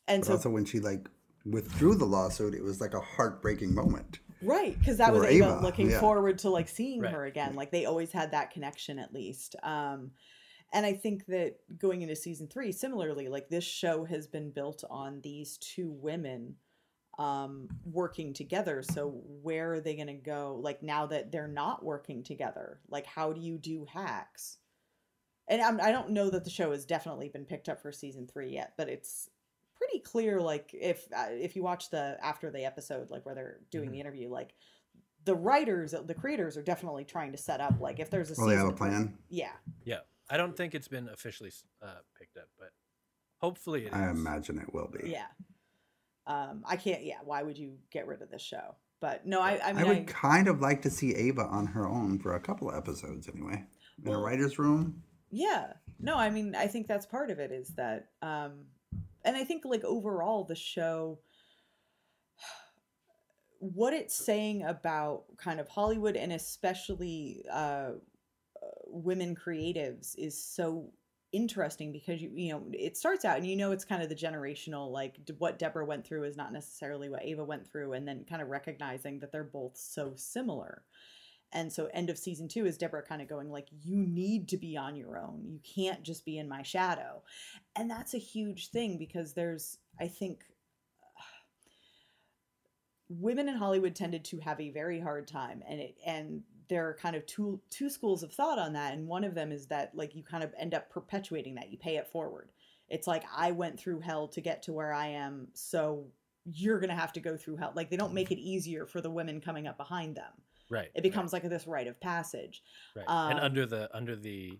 S1: and
S2: But
S1: so
S2: also when she like withdrew the lawsuit, it was like a heartbreaking moment.
S1: Right, because that was Ava,
S2: Ava,
S1: looking
S2: yeah.
S1: forward to like seeing
S3: Right.
S1: her again. Like they always had that connection at least. Um and I think that going into season three, similarly, like this show has been built on these two women um working together. So where are they gonna go? Like now that they're not working together, like how do you do hacks? And I'm, I don't know that the show has definitely been picked up for season three yet, but it's pretty clear. Like if uh, if you watch the after the episode, like where they're doing
S3: Mhm.
S1: the interview, like the writers, the creators are definitely trying to set up like if there's a
S2: Well, they have a
S1: season three-
S2: plan.
S1: Yeah,
S3: Yeah. I don't think it's been officially uh, picked up, but hopefully it is.
S2: I imagine it will be.
S1: yeah. Um, I can't. Yeah, why would you get rid of this show? But no, I. I
S2: I would
S1: I,
S2: kind of like to see Ava on her own for a couple of episodes anyway. In a writer's room.
S1: Yeah. No, I mean, I think that's part of it is that, um, and I think like overall the show, what it's saying about kind of Hollywood and especially uh, uh, women creatives is so interesting because you you know it starts out and you know it's kind of the generational like what Deborah went through is not necessarily what Ava went through and then kind of recognizing that they're both so similar. And so end of season 2 is Deborah kind of going like you need to be on your own. You can't just be in my shadow. And that's a huge thing because there's I think uh, women in Hollywood tended to have a very hard time and it and there are kind of two two schools of thought on that and one of them is that like you kind of end up perpetuating that you pay it forward it's like i went through hell to get to where i am so you're gonna have to go through hell like they don't make it easier for the women coming up behind them
S3: right.
S1: it becomes like this rite of passage
S3: right. right. and
S1: um,
S3: under the under the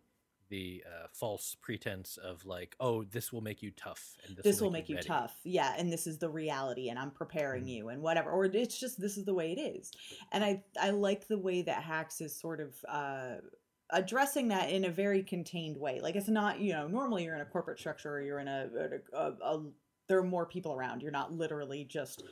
S3: the uh, false pretense of like, oh, this will make you tough, and this,
S1: this will make you
S3: ready.
S1: tough yeah and this is the reality and i'm preparing
S3: Mhm.
S1: you and whatever or it's just this is the way it is and i i like the way that hacks is sort of uh addressing that in a very contained way like it's not you know normally you're in a corporate structure or you're in a, a, a, a there are more people around you're not literally just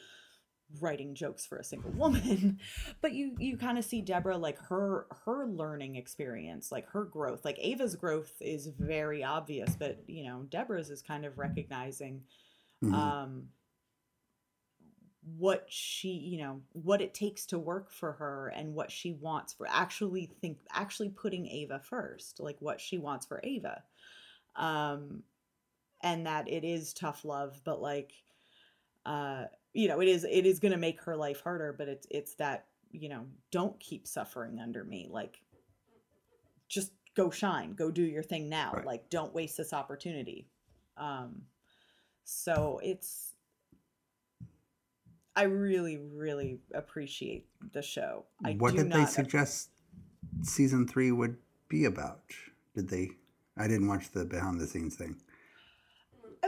S1: writing jokes for a single woman but you you kind of see deborah like her her learning experience like her growth like ava's growth is very obvious but you know deborah's is kind of recognizing
S2: Mhm.
S1: um what she you know what it takes to work for her and what she wants for actually think actually putting ava first like what she wants for ava um and that it is tough love but like uh you know it is it is going to make her life harder but it's it's that you know don't keep suffering under me like just go shine go do your thing now
S2: Right.
S1: like don't waste this opportunity um so it's i really really appreciate the show i
S2: what did they suggest season three would be about? Did they? I didn't watch the behind the scenes thing.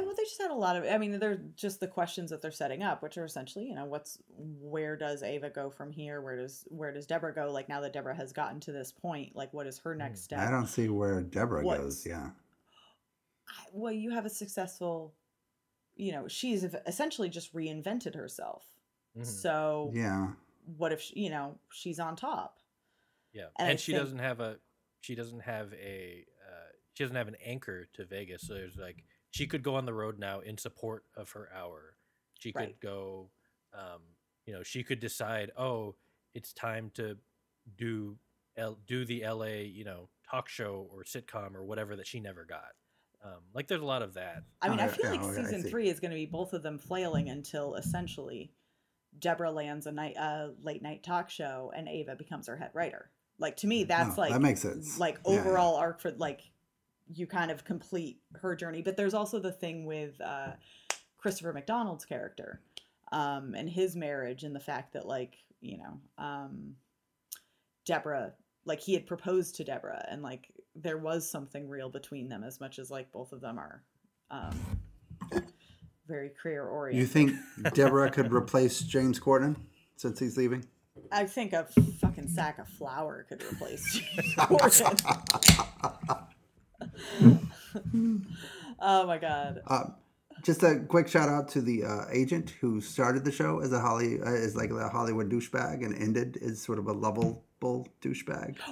S1: Well they just had a lot of i mean they're just the questions that they're setting up which are essentially you know what's where does ava go from here where does where does deborah go like now that deborah has gotten to this point like what is her next step
S2: I don't see where Deborah
S1: What's-
S2: goes. Yeah.
S1: I- well you have a successful you know she's essentially just reinvented herself
S3: Mhm.
S1: so
S2: Yeah.
S1: what if she, you know she's on top
S3: Yeah,
S1: And
S3: and, she
S1: think-
S3: doesn't have a she doesn't have a uh, she doesn't have an anchor to Vegas. So there's like she could go on the road now in support of her hour. She could
S1: Right.
S3: go, um, you know, she could decide. Oh, it's time to do L- do the L.A. you know talk show or sitcom or whatever that she never got. Um, like there's a lot of that.
S1: i mean
S2: Oh,
S1: i feel
S2: yeah,
S1: like
S2: okay, I
S1: season three is going to be both of them flailing until essentially deborah lands a night uh, late night talk show and ava becomes her head writer Like to me, that's
S2: No,
S1: like
S2: that makes sense.
S1: like
S2: Yeah, yeah.
S1: overall arc for like you kind of complete her journey. But there's also the thing with uh, Christopher McDonald's character um, and his marriage and the fact that like you know um, Deborah like he had proposed to Deborah and like there was something real between them as much as like both of them are um, very career oriented.
S2: You think Deborah could replace James Corden since he's leaving?
S1: I think a fucking sack of flour could replace James Corden. oh my god.
S2: Uh, just a quick shout out to the uh, agent who started the show as a Holly uh, as like a Hollywood douchebag and ended as sort of a lovable douchebag.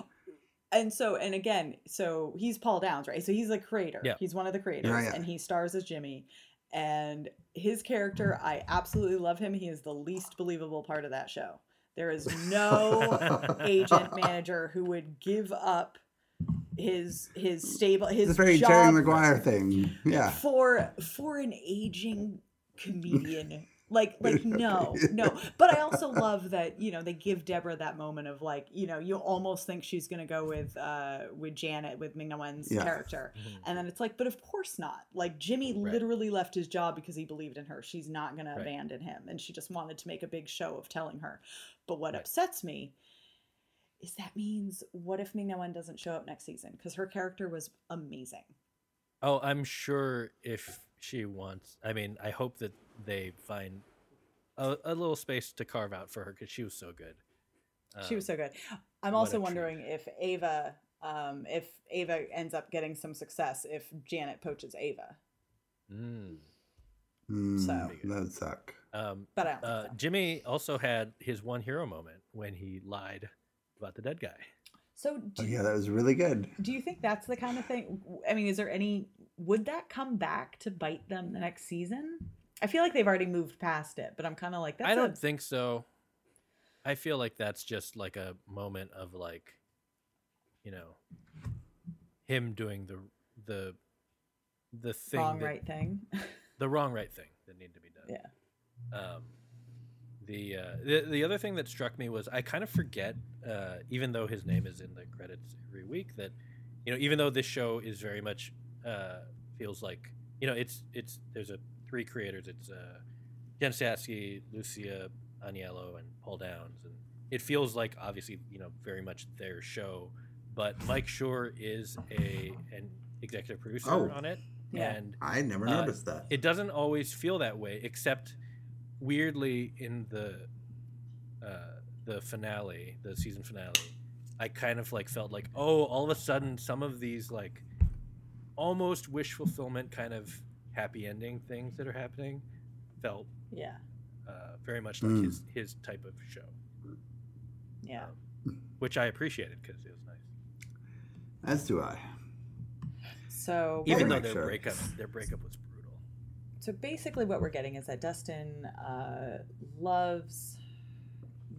S1: And so, and again, so he's Paul Downs, right? So he's the creator.
S3: Yeah.
S1: He's one of the creators,
S2: Yeah, yeah.
S1: and he stars as Jimmy. And his character, I absolutely love him. He is the least believable part of that show. There is no agent manager who would give up his his stable his
S2: It's very
S1: job
S2: Jerry Maguire thing. Yeah.
S1: for for an aging comedian like like no no but i also love that you know they give deborah that moment of like you know you almost think she's gonna go with uh with janet with Ming-Na Wen's
S2: Yeah.
S1: character and then it's like but of course not like jimmy
S3: Right.
S1: literally left his job because he believed in her she's not gonna
S3: Right.
S1: abandon him and she just wanted to make a big show of telling her but what
S3: Right.
S1: upsets me is that means what if Ming-Na Wen doesn't show up next season because her character was amazing
S3: Oh, I'm sure if she wants, I mean, I hope that they find a, a little space to carve out for her because she was so good.
S1: She was
S3: Um,
S1: so good. I'm also
S3: a treat.
S1: wondering if Ava, um, if Ava ends up getting some success, if Janet poaches Ava.
S3: mm.
S2: Mm,
S1: So-
S2: that would suck.
S3: Um,
S1: But I don't think
S3: uh,
S1: so.
S3: Jimmy also had his one hero moment when he lied about the dead guy.
S1: So,
S2: Oh, yeah, that was really good.
S1: do you think that's the kind of thing? I mean, is there any? Would that come back to bite them the next season? I feel like they've already moved past it, but I'm kind of like that.
S3: I don't
S1: a,
S3: think so. I feel like that's just like a moment of like, you know, him doing the the the thing
S1: wrong
S3: that-
S1: right thing.
S3: the wrong right thing that needed to be done.
S1: yeah.
S3: Um, the, uh, the the other thing that struck me was I kind of forget, uh, even though his name is in the credits every week, that you know, even though this show is very much uh, feels like you know, it's it's there's a three creators. It's uh, Jen Statsky, Lucia Aniello, and Paul Downs, and it feels like obviously you know very much their show. But Mike Schur is a an executive producer
S2: Oh.
S3: on it,
S1: Yeah.
S3: and
S2: I never
S3: Uh,
S2: noticed that.
S3: it doesn't always feel that way except weirdly in the uh the finale the season finale i kind of like felt like oh all of a sudden some of these like almost wish fulfillment kind of happy ending things that are happening felt
S1: Yeah.
S3: uh, very much like
S2: Mm.
S3: his his type of show
S1: Yeah.
S3: which i appreciated because it was nice
S2: As do I.
S1: So
S3: even though their
S2: Sure.
S3: breakup their breakup was brutal
S1: So basically, what we're getting is that Dustin uh, loves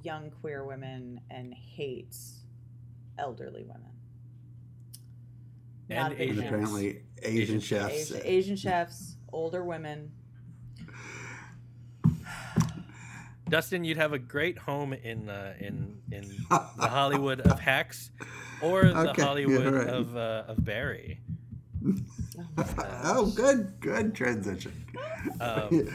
S1: young queer women and hates elderly women. Not
S3: And
S1: a big
S2: And
S3: Asians.
S1: fan.
S2: apparently, Asian,
S3: Asian
S2: chefs.
S1: Asian, Asian chefs, older women.
S3: Dustin, you'd have a great home in uh, in in the Hollywood of Hacks, or the
S2: Okay,
S3: Hollywood
S2: right.
S3: of uh, of Barry.
S1: Oh
S2: oh, good, good transition.
S3: Um,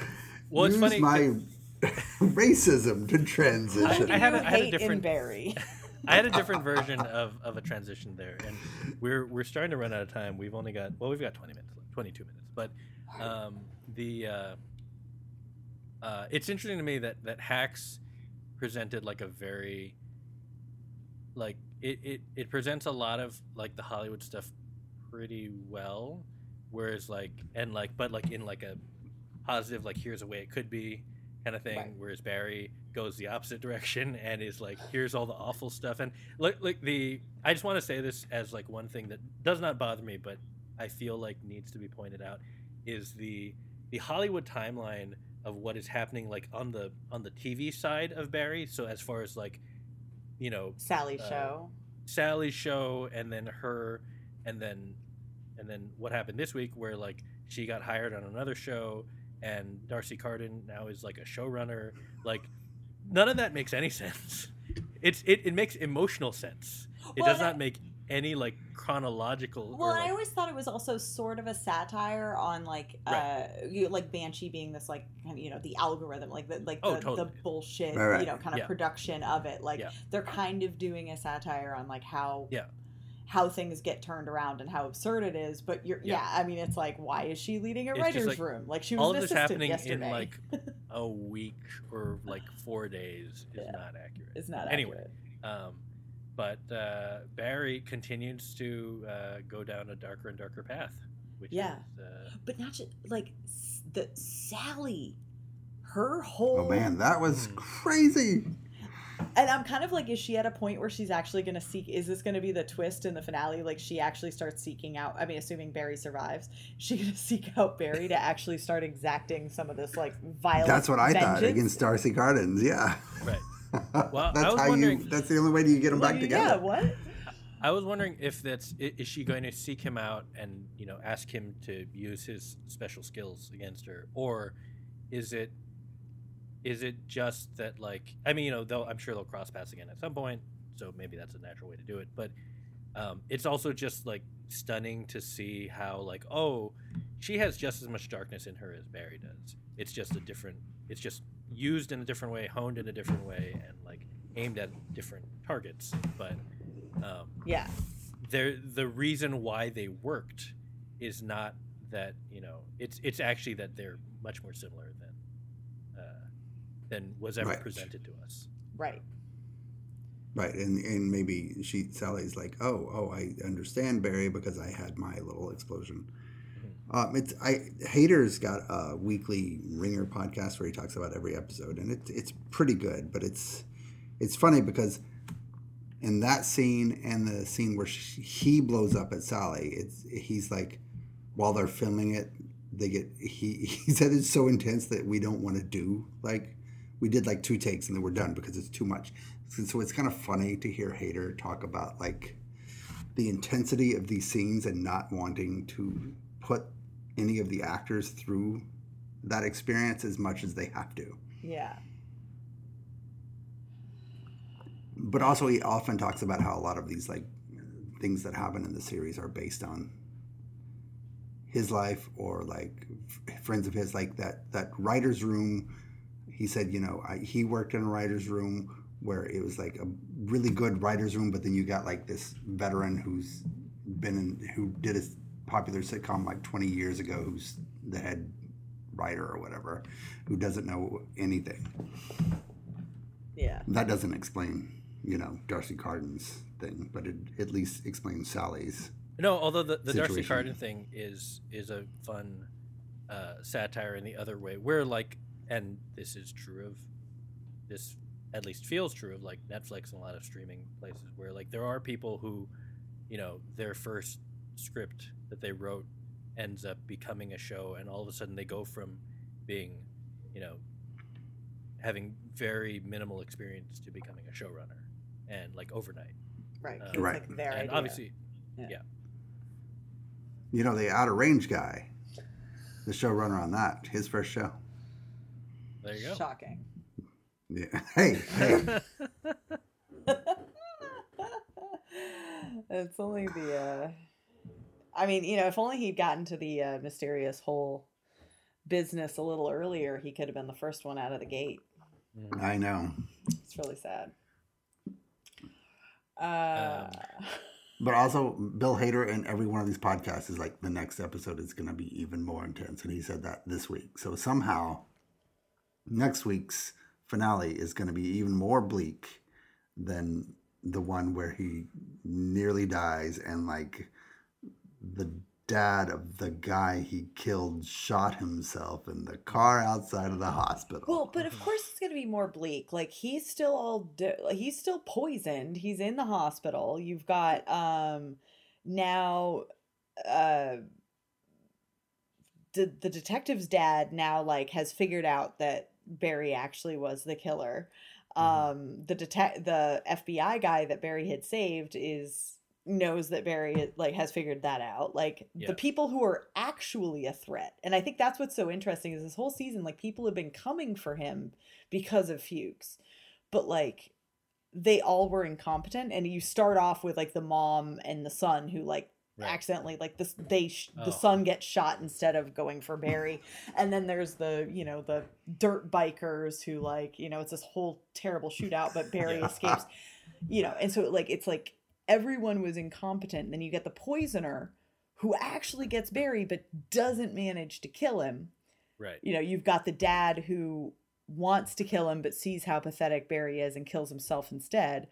S3: well, it's
S2: Use
S3: funny.
S2: my racism to transition.
S3: I had a- had a different-
S1: Barry.
S3: I had a different version of, of a transition there, and we're we're starting to run out of time. We've only got well, we've got twenty minutes, twenty two minutes, but um, the uh, uh, it's interesting to me that that Hacks presented like a very like it, it it presents a lot of like the Hollywood stuff pretty well, whereas like and like but like in like a positive like here's a way it could be kind of thing
S1: Right.
S3: whereas barry goes the opposite direction and is like here's all the awful stuff and like like the i just want to say this as like one thing that does not bother me but i feel like needs to be pointed out is the the hollywood timeline of what is happening like on the on the tv side of barry so as far as like you know
S1: Sally
S3: Uh,
S1: show.
S3: Sally's show and then her and then and then what happened this week where like she got hired on another show and D'Arcy Carden now is like a showrunner like none of that makes any sense it's it, it makes emotional sense It
S1: Well,
S3: does not make any like chronological.
S1: Well,
S3: or,
S1: and I always thought it was also sort of a satire on like uh you like BanShe being this like kind of, you know the algorithm like the like
S3: Oh,
S1: the, the bullshit
S2: Right, right.
S1: you know kind of
S3: Yeah.
S1: production of it like
S3: Yeah.
S1: they're kind of doing a satire on like how
S3: Yeah.
S1: How things get turned around and how absurd it is but you're yeah,
S3: Yeah.
S1: I mean it's like why is she leading a
S3: It's
S1: writer's
S3: like,
S1: room like she was
S3: all of this happening
S1: yesterday
S3: in like a week or like four days is
S1: Yeah.
S3: not accurate.
S1: it's not
S3: anyway.
S1: accurate.
S3: Um, but uh, Barry continues to uh, go down a darker and darker path, which
S1: Yeah.
S3: is uh,
S1: but not just like the Sally her whole
S2: Oh man, that was
S3: Hmm.
S2: crazy.
S1: And I'm kind of like, is she at a point where she's actually going to seek? Is this going to be the twist in the finale? Like, she actually starts seeking out. I mean, assuming Barry survives, is she going to seek out Barry to actually start exacting some of this like violent.
S2: That's what I thought against D'Arcy Carden's. Yeah.
S3: right. Well, I
S2: that's
S3: was
S2: how you. That's the only way you get them
S1: Like,
S2: back
S1: Yeah,
S2: together.
S1: what?
S3: I was wondering if that's is she going to seek him out and you know ask him to use his special skills against her, or is it is it just that like I mean you know they'll I'm sure they'll cross paths again at some point, so maybe that's a natural way to do it, but um, it's also just like stunning to see how like oh she has just as much darkness in her as Barry does. It's just a different. It's just used in a different way, honed in a different way, and like aimed at different targets. But um,
S1: Yeah,
S3: there, the reason why they worked is not that you know it's it's actually that they're much more similar than than was ever
S2: Right.
S3: presented to us.
S1: right.
S2: Right, and and maybe she Sally's like, oh, oh, I understand Barry because I had my little explosion. Um, it's I Hader's got a weekly Ringer podcast where he talks about every episode, and it's it's pretty good. But it's it's funny because in that scene and the scene where she, he blows up at Sally, it's he's like while they're filming it, they get he he said it's so intense that we don't want to do like we did like two takes and then we're done because it's too much. So, so it's kind of funny to hear Hader talk about like the intensity of these scenes and not wanting to put any of the actors through that experience as much as they have to.
S1: Yeah,
S2: But also, he often talks about how a lot of these like things that happen in the series are based on his life or like friends of his, like that that writer's room. He said, you know, I, he worked in a writer's room where it was like a really good writer's room, but then you got like this veteran who's been in, who did a popular sitcom like 20 years ago, who's the head writer or whatever, who doesn't know anything.
S1: yeah,
S2: That doesn't explain, you know, D'Arcy Carden's thing, but it at least explains Sally's.
S3: No, although the, the D'Arcy
S2: Situation.
S3: Carden thing is is a fun uh, satire in the other way, where like, and this is true of this at least feels true of like Netflix and a lot of streaming places, where like there are people who, you know, their first script that they wrote ends up becoming a show, and all of a sudden they go from being, you know, having very minimal experience to becoming a showrunner, and like overnight.
S1: right.
S3: Um,
S1: it's
S2: Right.
S1: like their
S3: and
S1: idea.
S3: obviously,
S2: You know, the Out of Range guy, the showrunner on that, his first show.
S3: There you go.
S1: Shocking.
S2: Yeah. Hey, hey.
S1: it's only the. uh I mean, you know, if only he'd gotten to the uh, mysterious whole business a little earlier, he could have been the first one out of the gate.
S3: Mhm.
S2: I know.
S1: It's really sad. Uh,
S2: But also, Bill Hader in every one of these podcasts is like, the next episode is going to be even more intense. And he said that this week. So somehow, next week's finale is going to be even more bleak than the one where he nearly dies and like the dad of the guy he killed shot himself in the car outside of the hospital.
S1: well, but of course it's going to be more bleak. Like he's still all di- like, he's still poisoned. He's in the hospital. You've got um now uh the the detective's dad now like has figured out that Barry actually was the killer.
S3: Mhm.
S1: Um the detect the FBI guy that Barry had saved is knows that Barry like has figured that out. Like
S3: Yeah.
S1: the people who are actually a threat. And I think that's what's so interesting is this whole season like people have been coming for him because of Fuches. But like they all were incompetent and you start off with like the mom and the son who like
S3: Right.
S1: accidentally like this they sh-
S3: Oh.
S1: the son gets shot instead of going for Barry and then there's the you know the dirt bikers who like you know it's this whole terrible shootout but Barry
S3: Yeah.
S1: escapes you know and so like it's like everyone was incompetent then you get the poisoner who actually gets Barry but doesn't manage to kill him
S3: Right.
S1: you know you've got the dad who wants to kill him but sees how pathetic Barry is and kills himself instead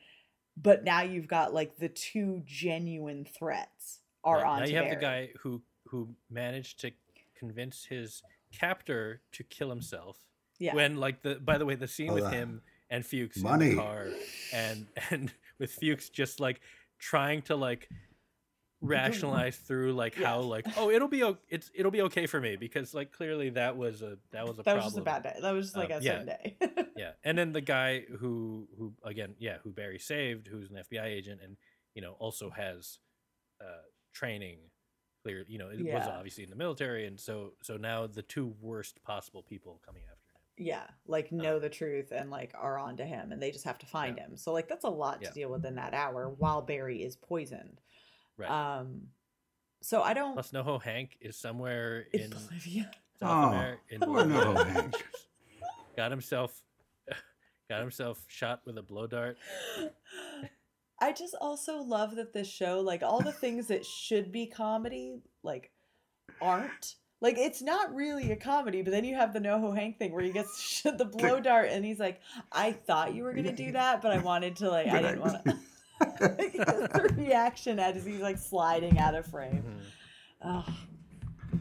S1: but now you've got like the two genuine threats are
S3: Right.
S1: on
S3: Now you have
S1: Barry.
S3: the guy who who managed to convince his captor to kill himself.
S1: yeah
S3: When like the by the way the scene
S2: Oh,
S3: with
S2: that-
S3: him and Fuches in the car and and with Fuches just like trying to like rationalize through like
S1: Yeah.
S3: how like oh it'll be o- it's it'll be okay for me because like clearly that was a that was a
S1: that
S3: problem
S1: was just a bad day that was just like
S3: Um,
S1: a
S3: yeah.
S1: certain day
S3: yeah and then the guy who who again yeah who barry saved who's an fbi agent and you know also has uh training clear you know it was obviously in the military and so so now the two worst possible people coming after him
S1: yeah like know the truth and like are on to him and they just have to find
S3: Yeah.
S1: him so like that's a lot
S3: Yeah.
S1: to deal with in that hour while Barry is poisoned
S3: right
S1: um so I don't
S3: plus NoHo Hank is somewhere
S1: in
S3: in
S1: Bolivia
S3: south
S2: Oh,
S3: america in Bolivia.
S2: NoHo Hank.
S3: got himself got himself shot with a blow dart
S1: I just also love that this show, like all the things that should be comedy, like aren't. Like it's not really a comedy, but then you have the NoHo Hank thing where he gets shot the blow dart and he's like, "I thought you were gonna do that, but I wanted to like, I didn't want to." the reaction as he's like sliding out of frame.
S3: Mhm.
S1: Oh,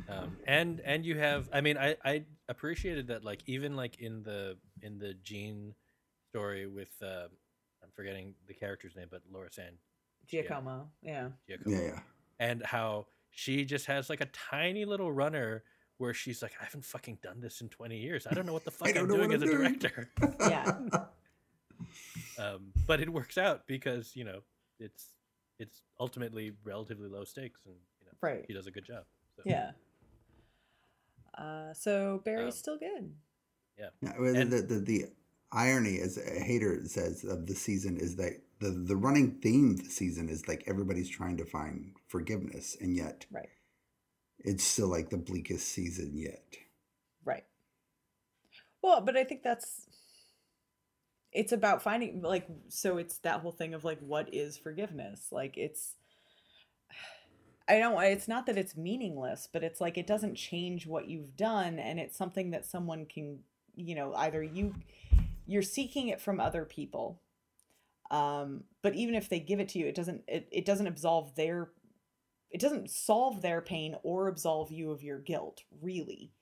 S3: um, and and you have i mean i i appreciated that like even like in the in the gene story with uh i'm forgetting the character's name but laura san
S1: Giacomo, yeah.
S3: Giacomo,
S2: Yeah, yeah.
S3: and how she just has like a tiny little runner where she's like i haven't fucking done this in 20 years i don't know what the fuck i'm
S2: know
S3: doing
S2: what
S3: as a
S2: I'm doing."
S3: director
S1: Yeah.
S3: um but it works out because you know it's it's ultimately relatively low stakes and you know
S1: Right.
S3: he does a good job so.
S1: Yeah. Uh, so Barry's
S3: Um,
S1: still good.
S2: Yeah, well,
S3: And-
S2: the, the the irony, as a Hader says, of the season is that the the running theme of the season is like everybody's trying to find forgiveness, and yet
S1: Right.
S2: it's still like the bleakest season yet.
S1: Right. Well, but I think that's it's about finding like so it's that whole thing of like what is forgiveness? Like it's I don't it's not that it's meaningless, but it's like it doesn't change what you've done and it's something that someone can, you know, either you you're seeking it from other people. Um but even if they give it to you, it doesn't it, it doesn't absolve their it doesn't solve their pain or absolve you of your guilt, really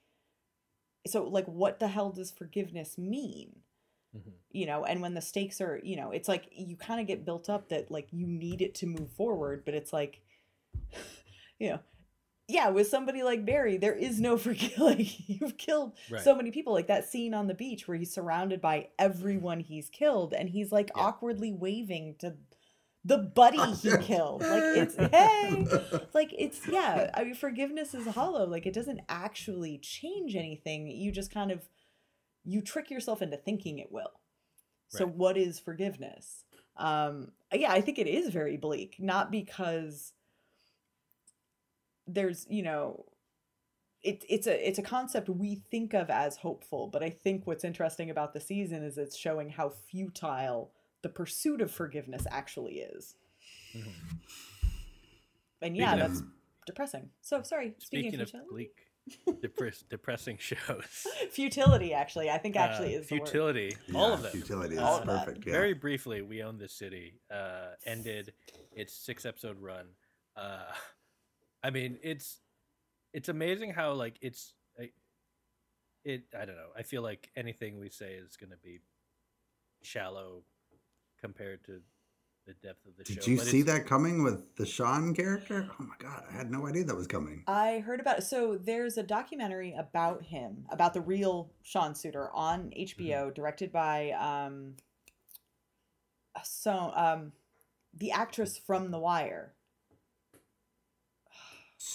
S1: so like what the hell does forgiveness mean
S3: Mhm.
S1: you know and when the stakes are you know it's like you kind of get built up that like you need it to move forward but it's like you know yeah with somebody like barry there is no forgive like you've killed
S3: Right.
S1: so many people. Like that scene on the beach where he's surrounded by everyone he's killed and he's like
S3: Yeah.
S1: awkwardly waving to the buddy he killed. Like it's hey! Like it's yeah i mean forgiveness is hollow. Like it doesn't actually change anything. You just kind of you trick yourself into thinking it will. So
S3: Right.
S1: what is forgiveness? Um yeah i think it is very bleak not because there's you know it, it's a it's a concept we think of as hopeful but i think what's interesting about the season is it's showing how futile the pursuit of forgiveness actually is
S3: Mhm.
S1: and yeah
S3: Speaking of-
S1: that's depressing so sorry speaking,
S3: Speaking
S1: of
S3: of bleak, depress, depressing shows,
S1: futility actually i think actually
S3: uh,
S1: is the word.
S3: futility. all
S2: Yeah,
S3: of them.
S2: Futility is
S1: All of
S2: perfect. Yeah.
S3: Very briefly, we own this city. Uh, ended its six episode run. Uh, I mean, it's it's amazing how like it's like, it. I don't know. I feel like anything we say is going to be shallow compared to the depth of the show.
S2: Did you
S3: but
S2: see that coming with the Sean character? Oh my god, I had no idea that was coming.
S1: I heard about it. So there's a documentary about him, about the real Sean Suiter on HBO, directed by um so um the actress from The Wire,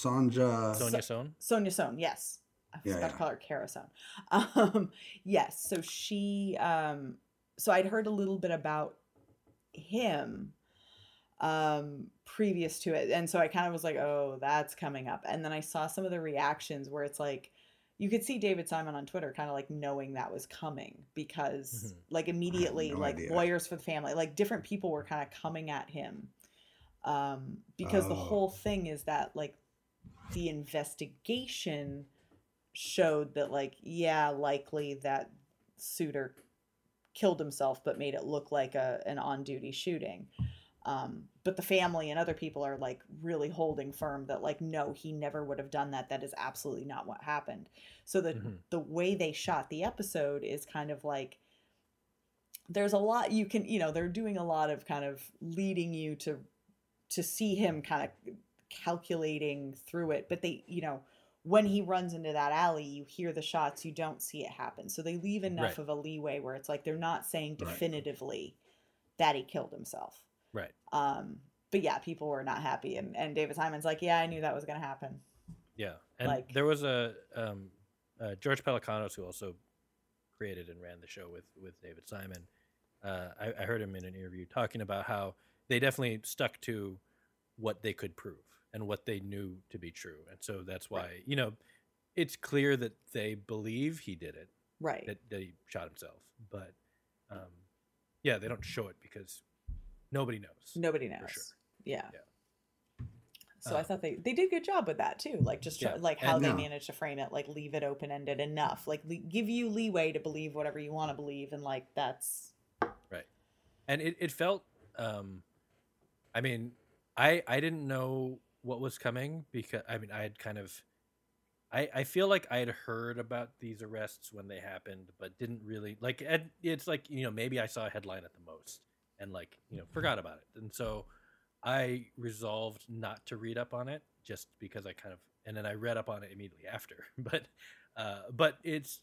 S2: Sanja.
S3: Sonia Sohn?
S1: Sonia Sohn. Yes, I was
S2: Yeah,
S1: about
S2: yeah.
S1: to call her Kara Sohn. Um, yes. So she um so I'd heard a little bit about him um previous to it and so i kind of was like oh that's coming up and then i saw some of the reactions where it's like you could see david simon on twitter kind of like knowing that was coming because
S3: Mhm.
S1: like immediately
S2: no
S1: like
S2: idea.
S1: lawyers for the family like different people were kind of coming at him um because the
S2: Oh.
S1: whole thing is that like the investigation showed that like yeah likely that Suiter killed himself but made it look like a an on-duty shooting. Um, but the family and other people are like really holding firm that like no he never would have done that. That is absolutely not what happened. So the
S3: Mhm.
S1: the way they shot the episode is kind of like there's a lot you can you know they're doing a lot of kind of leading you to to see him kind of calculating through it but they you know when he runs into that alley you hear the shots you don't see it happen so they leave enough
S3: Right.
S1: of a leeway where it's like they're not saying
S2: Right.
S1: definitively that he killed himself
S3: Right.
S1: um but yeah people were not happy and and david simon's like yeah i knew that was gonna happen
S3: Yeah, and
S1: Like-
S3: there was a um, uh, George Pelecanos who also created and ran the show with with David Simon. Uh, I, I heard him in an interview talking about how they definitely stuck to what they could prove and what they knew to be true, and so that's why you know it's clear that they believe he did it,
S1: right
S3: that, that he shot himself, but um, yeah, they don't show it because nobody knows.
S1: nobody knows
S3: sure.
S1: yeah
S3: Yeah.
S1: so i
S3: Um,
S1: thought they they did a good job with that too like just try,
S3: Yeah,
S1: like how
S3: and-
S1: they
S2: Yeah.
S1: managed to frame it like leave it open ended enough like le- give you leeway to believe whatever you want to believe and like that's right.
S3: and it, it felt um i mean i i didn't know what was coming because i mean i had kind of i i feel like i had heard about these arrests when they happened but didn't really like it's like you know maybe i saw a headline at the most and like you know forgot about it. And so i resolved not to read up on it just because i kind of and then i read up on it immediately after. But uh but it's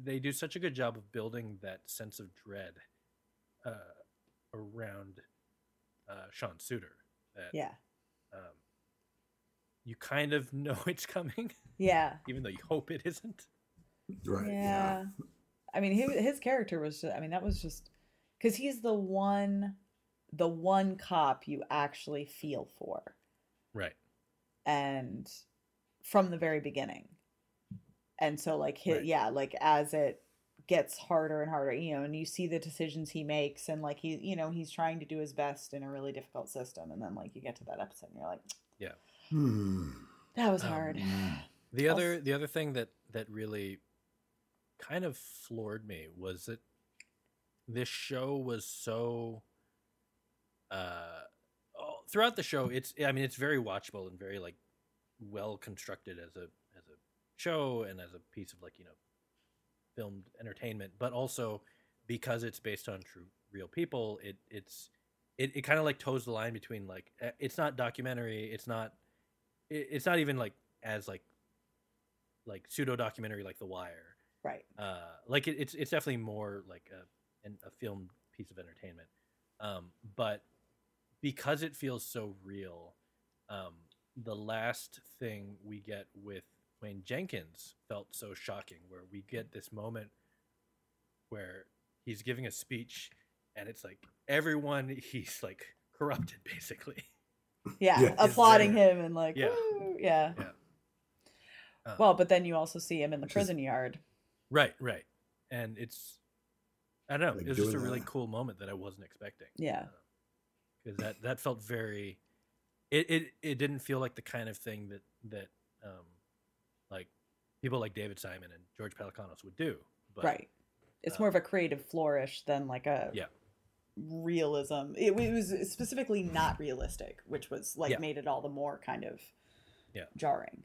S3: they do such a good job of building that sense of dread uh, around uh, Sean Suiter that
S1: yeah.
S3: um, you kind of know it's coming,
S1: yeah
S3: even though you hope it isn't.
S2: Right.
S1: yeah.
S2: Yeah.
S1: I mean, his, his character was. Just, I mean, that was just because he's the one, the one cop you actually feel for,
S3: Right.
S1: and from the very beginning. And so, like, his,
S3: Right.
S1: yeah, like as it gets harder and harder, you know, and you see the decisions he makes, and like he, you know, he's trying to do his best in a really difficult system, and then like you get to that episode, and you're like,
S2: Hmm.
S1: that was
S3: Um,
S1: hard.
S3: The other the other thing that that really kind of floored me was that this show was so uh oh, throughout the show it's I mean it's very watchable and very like well constructed as a as a show and as a piece of like you know filmed entertainment but also because it's based on true real people it it's it, it kind of like toes the line between like eh, it's not documentary it's not it, it's not even like as like like pseudo documentary like The Wire.
S1: right.
S3: Uh, like it, it's it's definitely more like a an, a film piece of entertainment. Um, but because it feels so real, um, the last thing we get with Wayne Jenkins felt so shocking, where we get this moment where he's giving a speech, and it's like everyone he's like corrupted basically.
S1: Yeah,
S2: Yeah.
S1: applauding him and like,
S3: Yeah.
S1: "Woo," yeah.
S3: Yeah. Um,
S1: Well, but then you also see him in the
S2: Which is-
S1: prison yard.
S3: Right, right. And it's I don't know,
S2: Like
S3: it was just a
S2: doing
S3: really
S2: that.
S3: cool moment that I wasn't expecting.
S1: Yeah.
S3: Because that that felt very it, it it didn't feel like the kind of thing that that um like people like David Simon and George Pelecanos would do. But
S1: right. It's
S3: uh,
S1: more of a creative flourish than like a
S3: Yeah.
S1: realism. It, it was specifically not realistic, which was like
S3: Yeah.
S1: made it all the more kind of
S3: Yeah.
S1: jarring.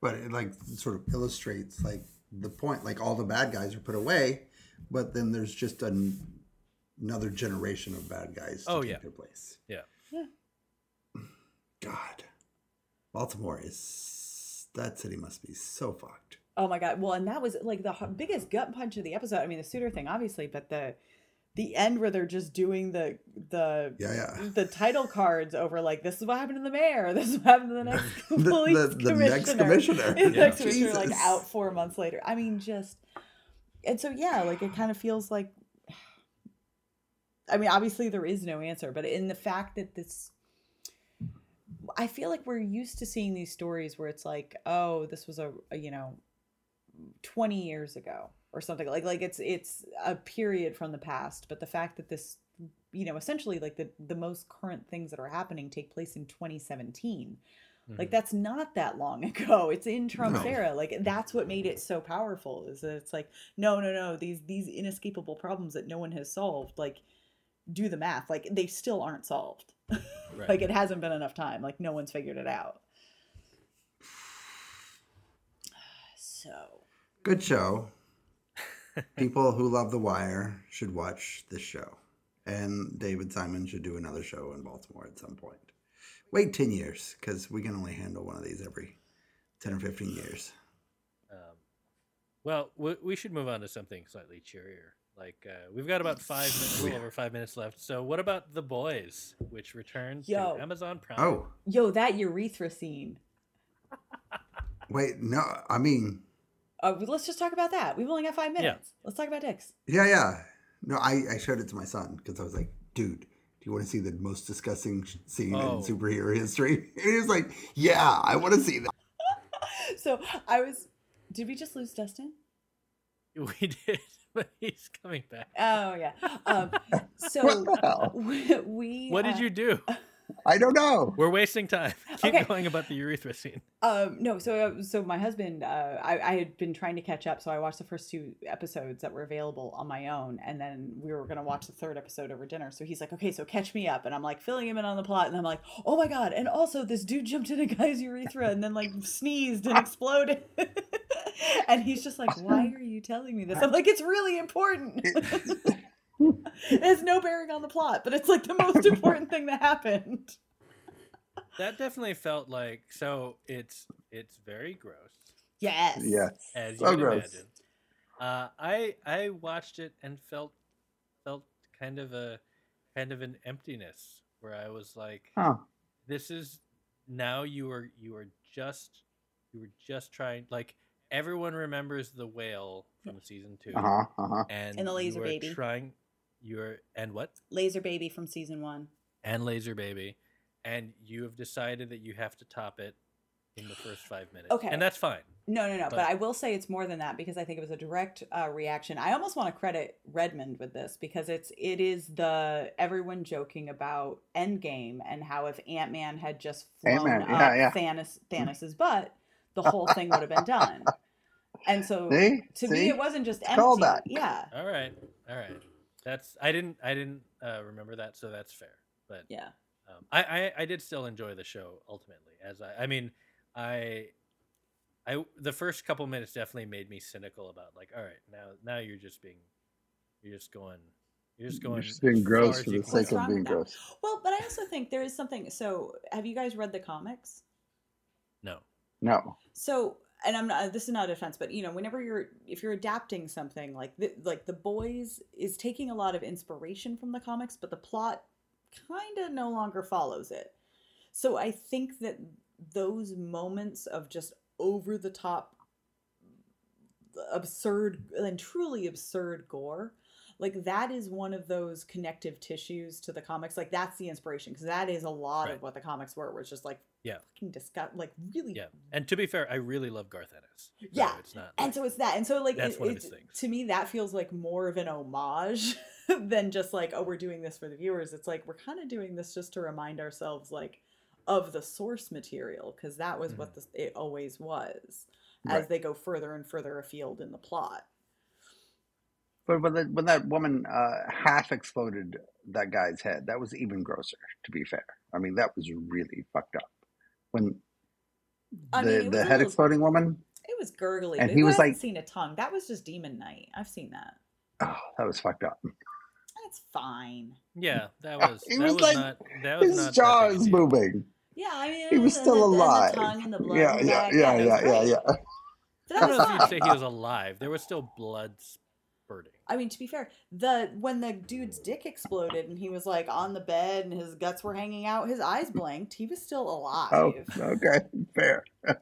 S2: But it like sort of illustrates like the point. Like all the bad guys are put away, but then there's just an, another generation of bad guys to
S3: Oh,
S2: take
S3: yeah.
S2: their place.
S3: Yeah.
S1: Yeah.
S2: God, Baltimore is that city must be so fucked.
S1: Oh my god! Well, and that was like the biggest gut punch of the episode. I mean, the Suiter thing, obviously, but the the end where they're just doing the the
S2: Yeah, yeah.
S1: the title cards over like this is what happened to the mayor, this is what happened to the next
S2: The-
S1: police
S2: the- the
S1: commissioner.
S2: next commissioner.
S1: The
S3: Yeah.
S1: next commissioner, like out four months later. I mean, just and so yeah, like it kind of feels like I mean, obviously there is no answer, but in the fact that this, I feel like we're used to seeing these stories where it's like, oh, this was a, a you know, twenty years ago or something like like it's it's a period from the past, but the fact that this, you know, essentially like the the most current things that are happening take place in 2017 like
S3: Mhm.
S1: that's not that long ago. It's in Trump's
S2: No.
S1: era. Like that's what made it so powerful. Is that it's like no, no, no. These these inescapable problems that no one has solved. Like do the math. Like they still aren't solved.
S3: Right.
S1: Like it hasn't been enough time. Like no one's figured it out. So
S2: Good show. People who love The Wire should watch this show. And David Simon should do another show in Baltimore at some point. Wait 10 years, because we can only handle one of these every 10 or 15 years.
S3: Um, well, we, we should move on to something slightly cheerier. Like uh, we've got about five minutes, a little over five minutes left. So, what about the boys, which returned
S1: Yo.
S3: to Amazon Prime?
S2: Oh,
S1: yo, that urethra scene.
S2: wait, no, I mean,
S1: Uh, let's just talk about that. We've only got five minutes. Let's talk about dicks.
S2: yeah, yeah. No, I, I showed it to my son because I was like, dude, do you want to see the most disgusting sh- scene
S3: Oh.
S2: in superhero history? And he was like, yeah, I want to see that.
S1: So I was. Did we just lose Dustin?
S3: we did, but he's coming back.
S1: Oh yeah. Um, so
S4: What
S1: we. we,
S3: What
S1: uh,
S3: did you do?
S4: I don't know.
S3: We're wasting time. Keep
S1: Okay.
S3: going about the urethra scene.
S1: Um, no, so uh, so my husband, uh, I, I had been trying to catch up, so I watched the first two episodes that were available on my own, and then we were gonna watch the third episode over dinner. So he's like, "Okay, so catch me up," and I'm like filling him in on the plot, and I'm like, "Oh my god!" And also, this dude jumped in a guy's urethra and then like sneezed and exploded, and he's just like, "Why are you telling me this?" I'm like, "It's really important." it has no bearing on the plot, but it's like the most important thing that happened.
S3: That definitely felt like so. It's it's very gross,
S1: Yes.
S4: Yes.
S3: as
S4: So
S3: you would
S4: gross.
S3: imagine. Uh, I I watched it and felt felt kind of a kind of an emptiness where I was like,
S4: Huh.
S3: this is now you are you are just you were just trying like everyone remembers the whale from season two
S4: Uh huh. Uh huh.
S3: and
S1: And the laser
S3: you are
S1: baby.
S3: trying you're and what
S1: Laser Baby from season one.
S3: and laser baby and you have decided that you have to top it in the first five minutes
S1: Okay.
S3: and that's fine
S1: No, no, no. But,
S3: But-
S1: I will say it's more than that because I think it was a direct uh, reaction. I almost want to credit Redmond with this because it's it is the everyone joking about Endgame and how if Ant Man had just flown
S4: Ant-Man,
S1: up
S4: yeah, yeah.
S1: Thanos Thanos's butt, the whole thing would have been done. And so
S4: See?
S1: to
S4: See?
S1: me, it wasn't just empty.
S4: Callback.
S1: Yeah,
S3: all right all right that's i didn't i didn't uh, remember that so that's fair but
S1: yeah.
S3: um, I, I I did still enjoy the show ultimately. As I, I mean, I, I the first couple minutes definitely made me cynical about like, all right, now now you're just being, you're just going, you're just going,
S4: You're just being gross for the sake of being
S1: with that?
S4: gross.
S1: Well, but I also think there is something. So, have you guys read the comics?
S3: No,
S4: No.
S1: So, and I'm not. Uh, this is not a defense, but you know, whenever you're if you're adapting something like the, like the boys is taking a lot of inspiration from the comics, but the plot kind of no longer follows it. So I think that those moments of just over the top absurd and truly absurd gore like that is one of those connective tissues to the comics like that's the inspiration because that is a lot
S3: Right.
S1: of what the comics were where it's just like
S3: Yeah.
S1: fucking disgust like really
S3: yeah. And to be fair, I really love Garth Ennis. so
S1: Yeah,
S3: it's not.
S1: and
S3: like-
S1: so it's that and so like
S3: That's
S1: it,
S3: one of
S1: it's-
S3: his things.
S1: to me that feels like more of an homage than just like oh we're doing this for the viewers it's like we're kind of doing this just to remind ourselves like of the source material because that was what this, it always was as
S4: Right.
S1: they go further and further afield in the plot
S4: But when, the, when that woman uh, half exploded that guy's head, that was even grosser. To be fair, I mean that was really fucked up. When
S1: I
S4: the
S1: mean,
S4: the head
S1: little-
S4: exploding woman,
S1: it was gurgly
S4: And he was like-
S1: seen a tongue that was just demon night i've seen that
S4: oh, that was fucked up.
S1: that's fine
S3: yeah, that was
S4: He
S3: that
S4: was
S3: was,
S4: like-
S3: not that was
S4: His
S3: not
S4: jaw
S3: that big a
S4: is
S3: deal.
S4: moving.
S1: yeah i mean
S4: He was
S1: and
S4: still
S1: the- and the
S4: alive.
S1: tongue and the blood
S4: Yeah,
S1: and
S4: yeah,
S1: that,
S4: yeah, yeah, yeah,
S1: great.
S4: yeah.
S1: But
S3: I don't know if you'd say he was alive. There was still blood spurting.
S1: I mean, to be fair, the when the dude's dick exploded and he was like on the bed and his guts were hanging out, his eyes blinked. He was still alive.
S4: Oh, okay, fair.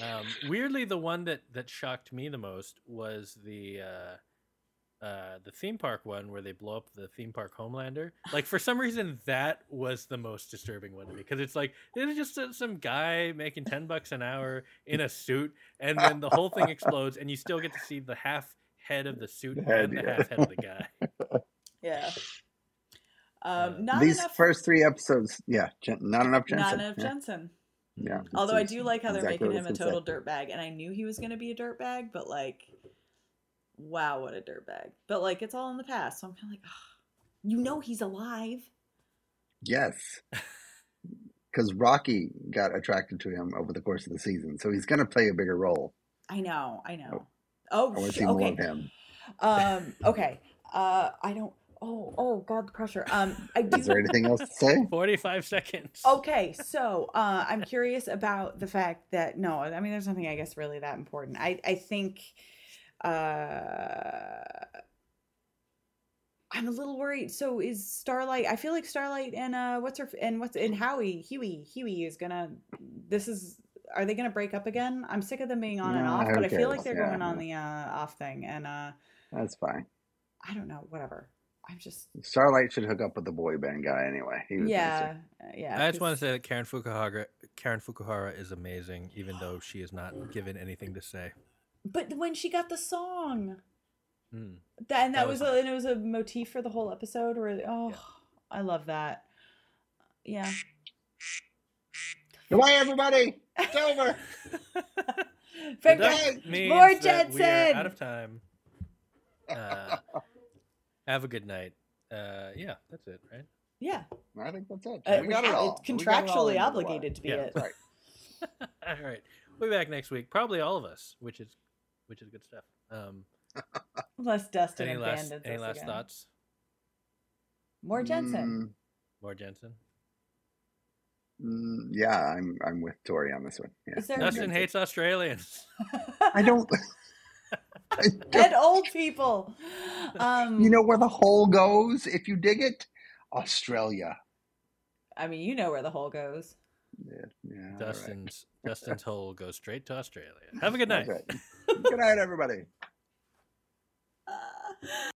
S3: Um, weirdly, the one that that shocked me the most was the uh, uh, the theme park one where they blow up the theme park Homelander. Like for some reason, that was the most disturbing one to me because it's like it's just some guy making ten bucks an hour in a suit, and then the whole thing explodes, and you still get to see the half head of the suit
S2: The head,
S3: and the half head of the guy.
S1: Yeah.
S3: Uh,
S1: Um, not
S2: These
S1: enough.
S2: first three episodes, yeah, Jen, not enough Jensen.
S1: not enough
S2: yeah.
S1: Jensen.
S2: Yeah.
S1: Although I do like how they're
S2: exactly
S1: making him a total
S2: gonna
S1: dirtbag, and I knew he was going to be a dirtbag, but like, wow, what a dirtbag! But like, it's all in the past, so I'm kind of like, ah, you know, he's alive.
S2: Yes. Because Rocky got attracted to him over the course of the season, so he's going to play a bigger role.
S1: I know, I know. Oh,
S2: I want to
S1: sh-
S2: see more
S1: okay.
S2: of him.
S1: Um, okay. Uh, I don't. Oh, oh, God, the pressure. Um, I do.
S2: Is there anything else to say?
S3: Forty-five seconds.
S1: Okay, so uh, I'm curious about the fact that no, I mean, there's nothing I guess really that important. I I think uh, I'm a little worried. So is Starlight? I feel like Starlight and uh, what's her and what's and Howie Hughie Hughie is gonna. This is. Are they gonna break up again? I'm sick of them being on and off,
S2: who
S1: but I feel like they're
S2: Yeah,
S1: going on the uh, off thing, and uh,
S2: That's fine.
S1: I don't know. Whatever. I'm just
S2: Starlight should hook up with the boy band guy anyway. He was
S1: yeah, uh, yeah.
S3: I just want to say that Karen Fukuhara, Karen Fukuhara is amazing, even though she is not given anything to say.
S1: But when she got the song.
S3: Hmm.
S1: That, and that,
S3: That
S1: was,
S3: was
S1: a, and it was a motif for the whole episode. Where oh,
S3: Yeah.
S1: I love that. Yeah.
S2: Goodbye, everybody. It's over.
S1: Frank-
S3: That means
S1: more
S3: that we are
S1: Jensen!
S3: out of time. Uh, have a good night. Uh, yeah, that's it, right?
S1: yeah,
S2: I think that's it.
S1: uh,
S2: we got it all.
S1: It's
S2: We got it all
S1: contractually
S2: the
S1: obligated to be
S3: Yeah.
S1: it.
S2: Right.
S3: all right, we'll be back next week. Probably all of us, which is which is good stuff. Um,
S1: Unless Dustin
S3: any last
S1: abandons
S3: any last
S1: again.
S3: thoughts?
S1: More Jensen.
S3: More Jensen.
S2: Mm, yeah, I'm I'm with Tori on this one. Yeah.
S1: Is there
S3: Dustin
S1: Jensen?
S3: hates Australians.
S2: I don't. I don't
S1: and old people. Um,
S2: you know where the hole goes if you dig it? Australia.
S1: I mean, you know where the hole goes.
S2: Yeah, yeah. all right.
S3: Dustin's Dustin's hole goes straight to Australia. Have a good night.
S2: That's right. Good night, everybody.
S1: Uh,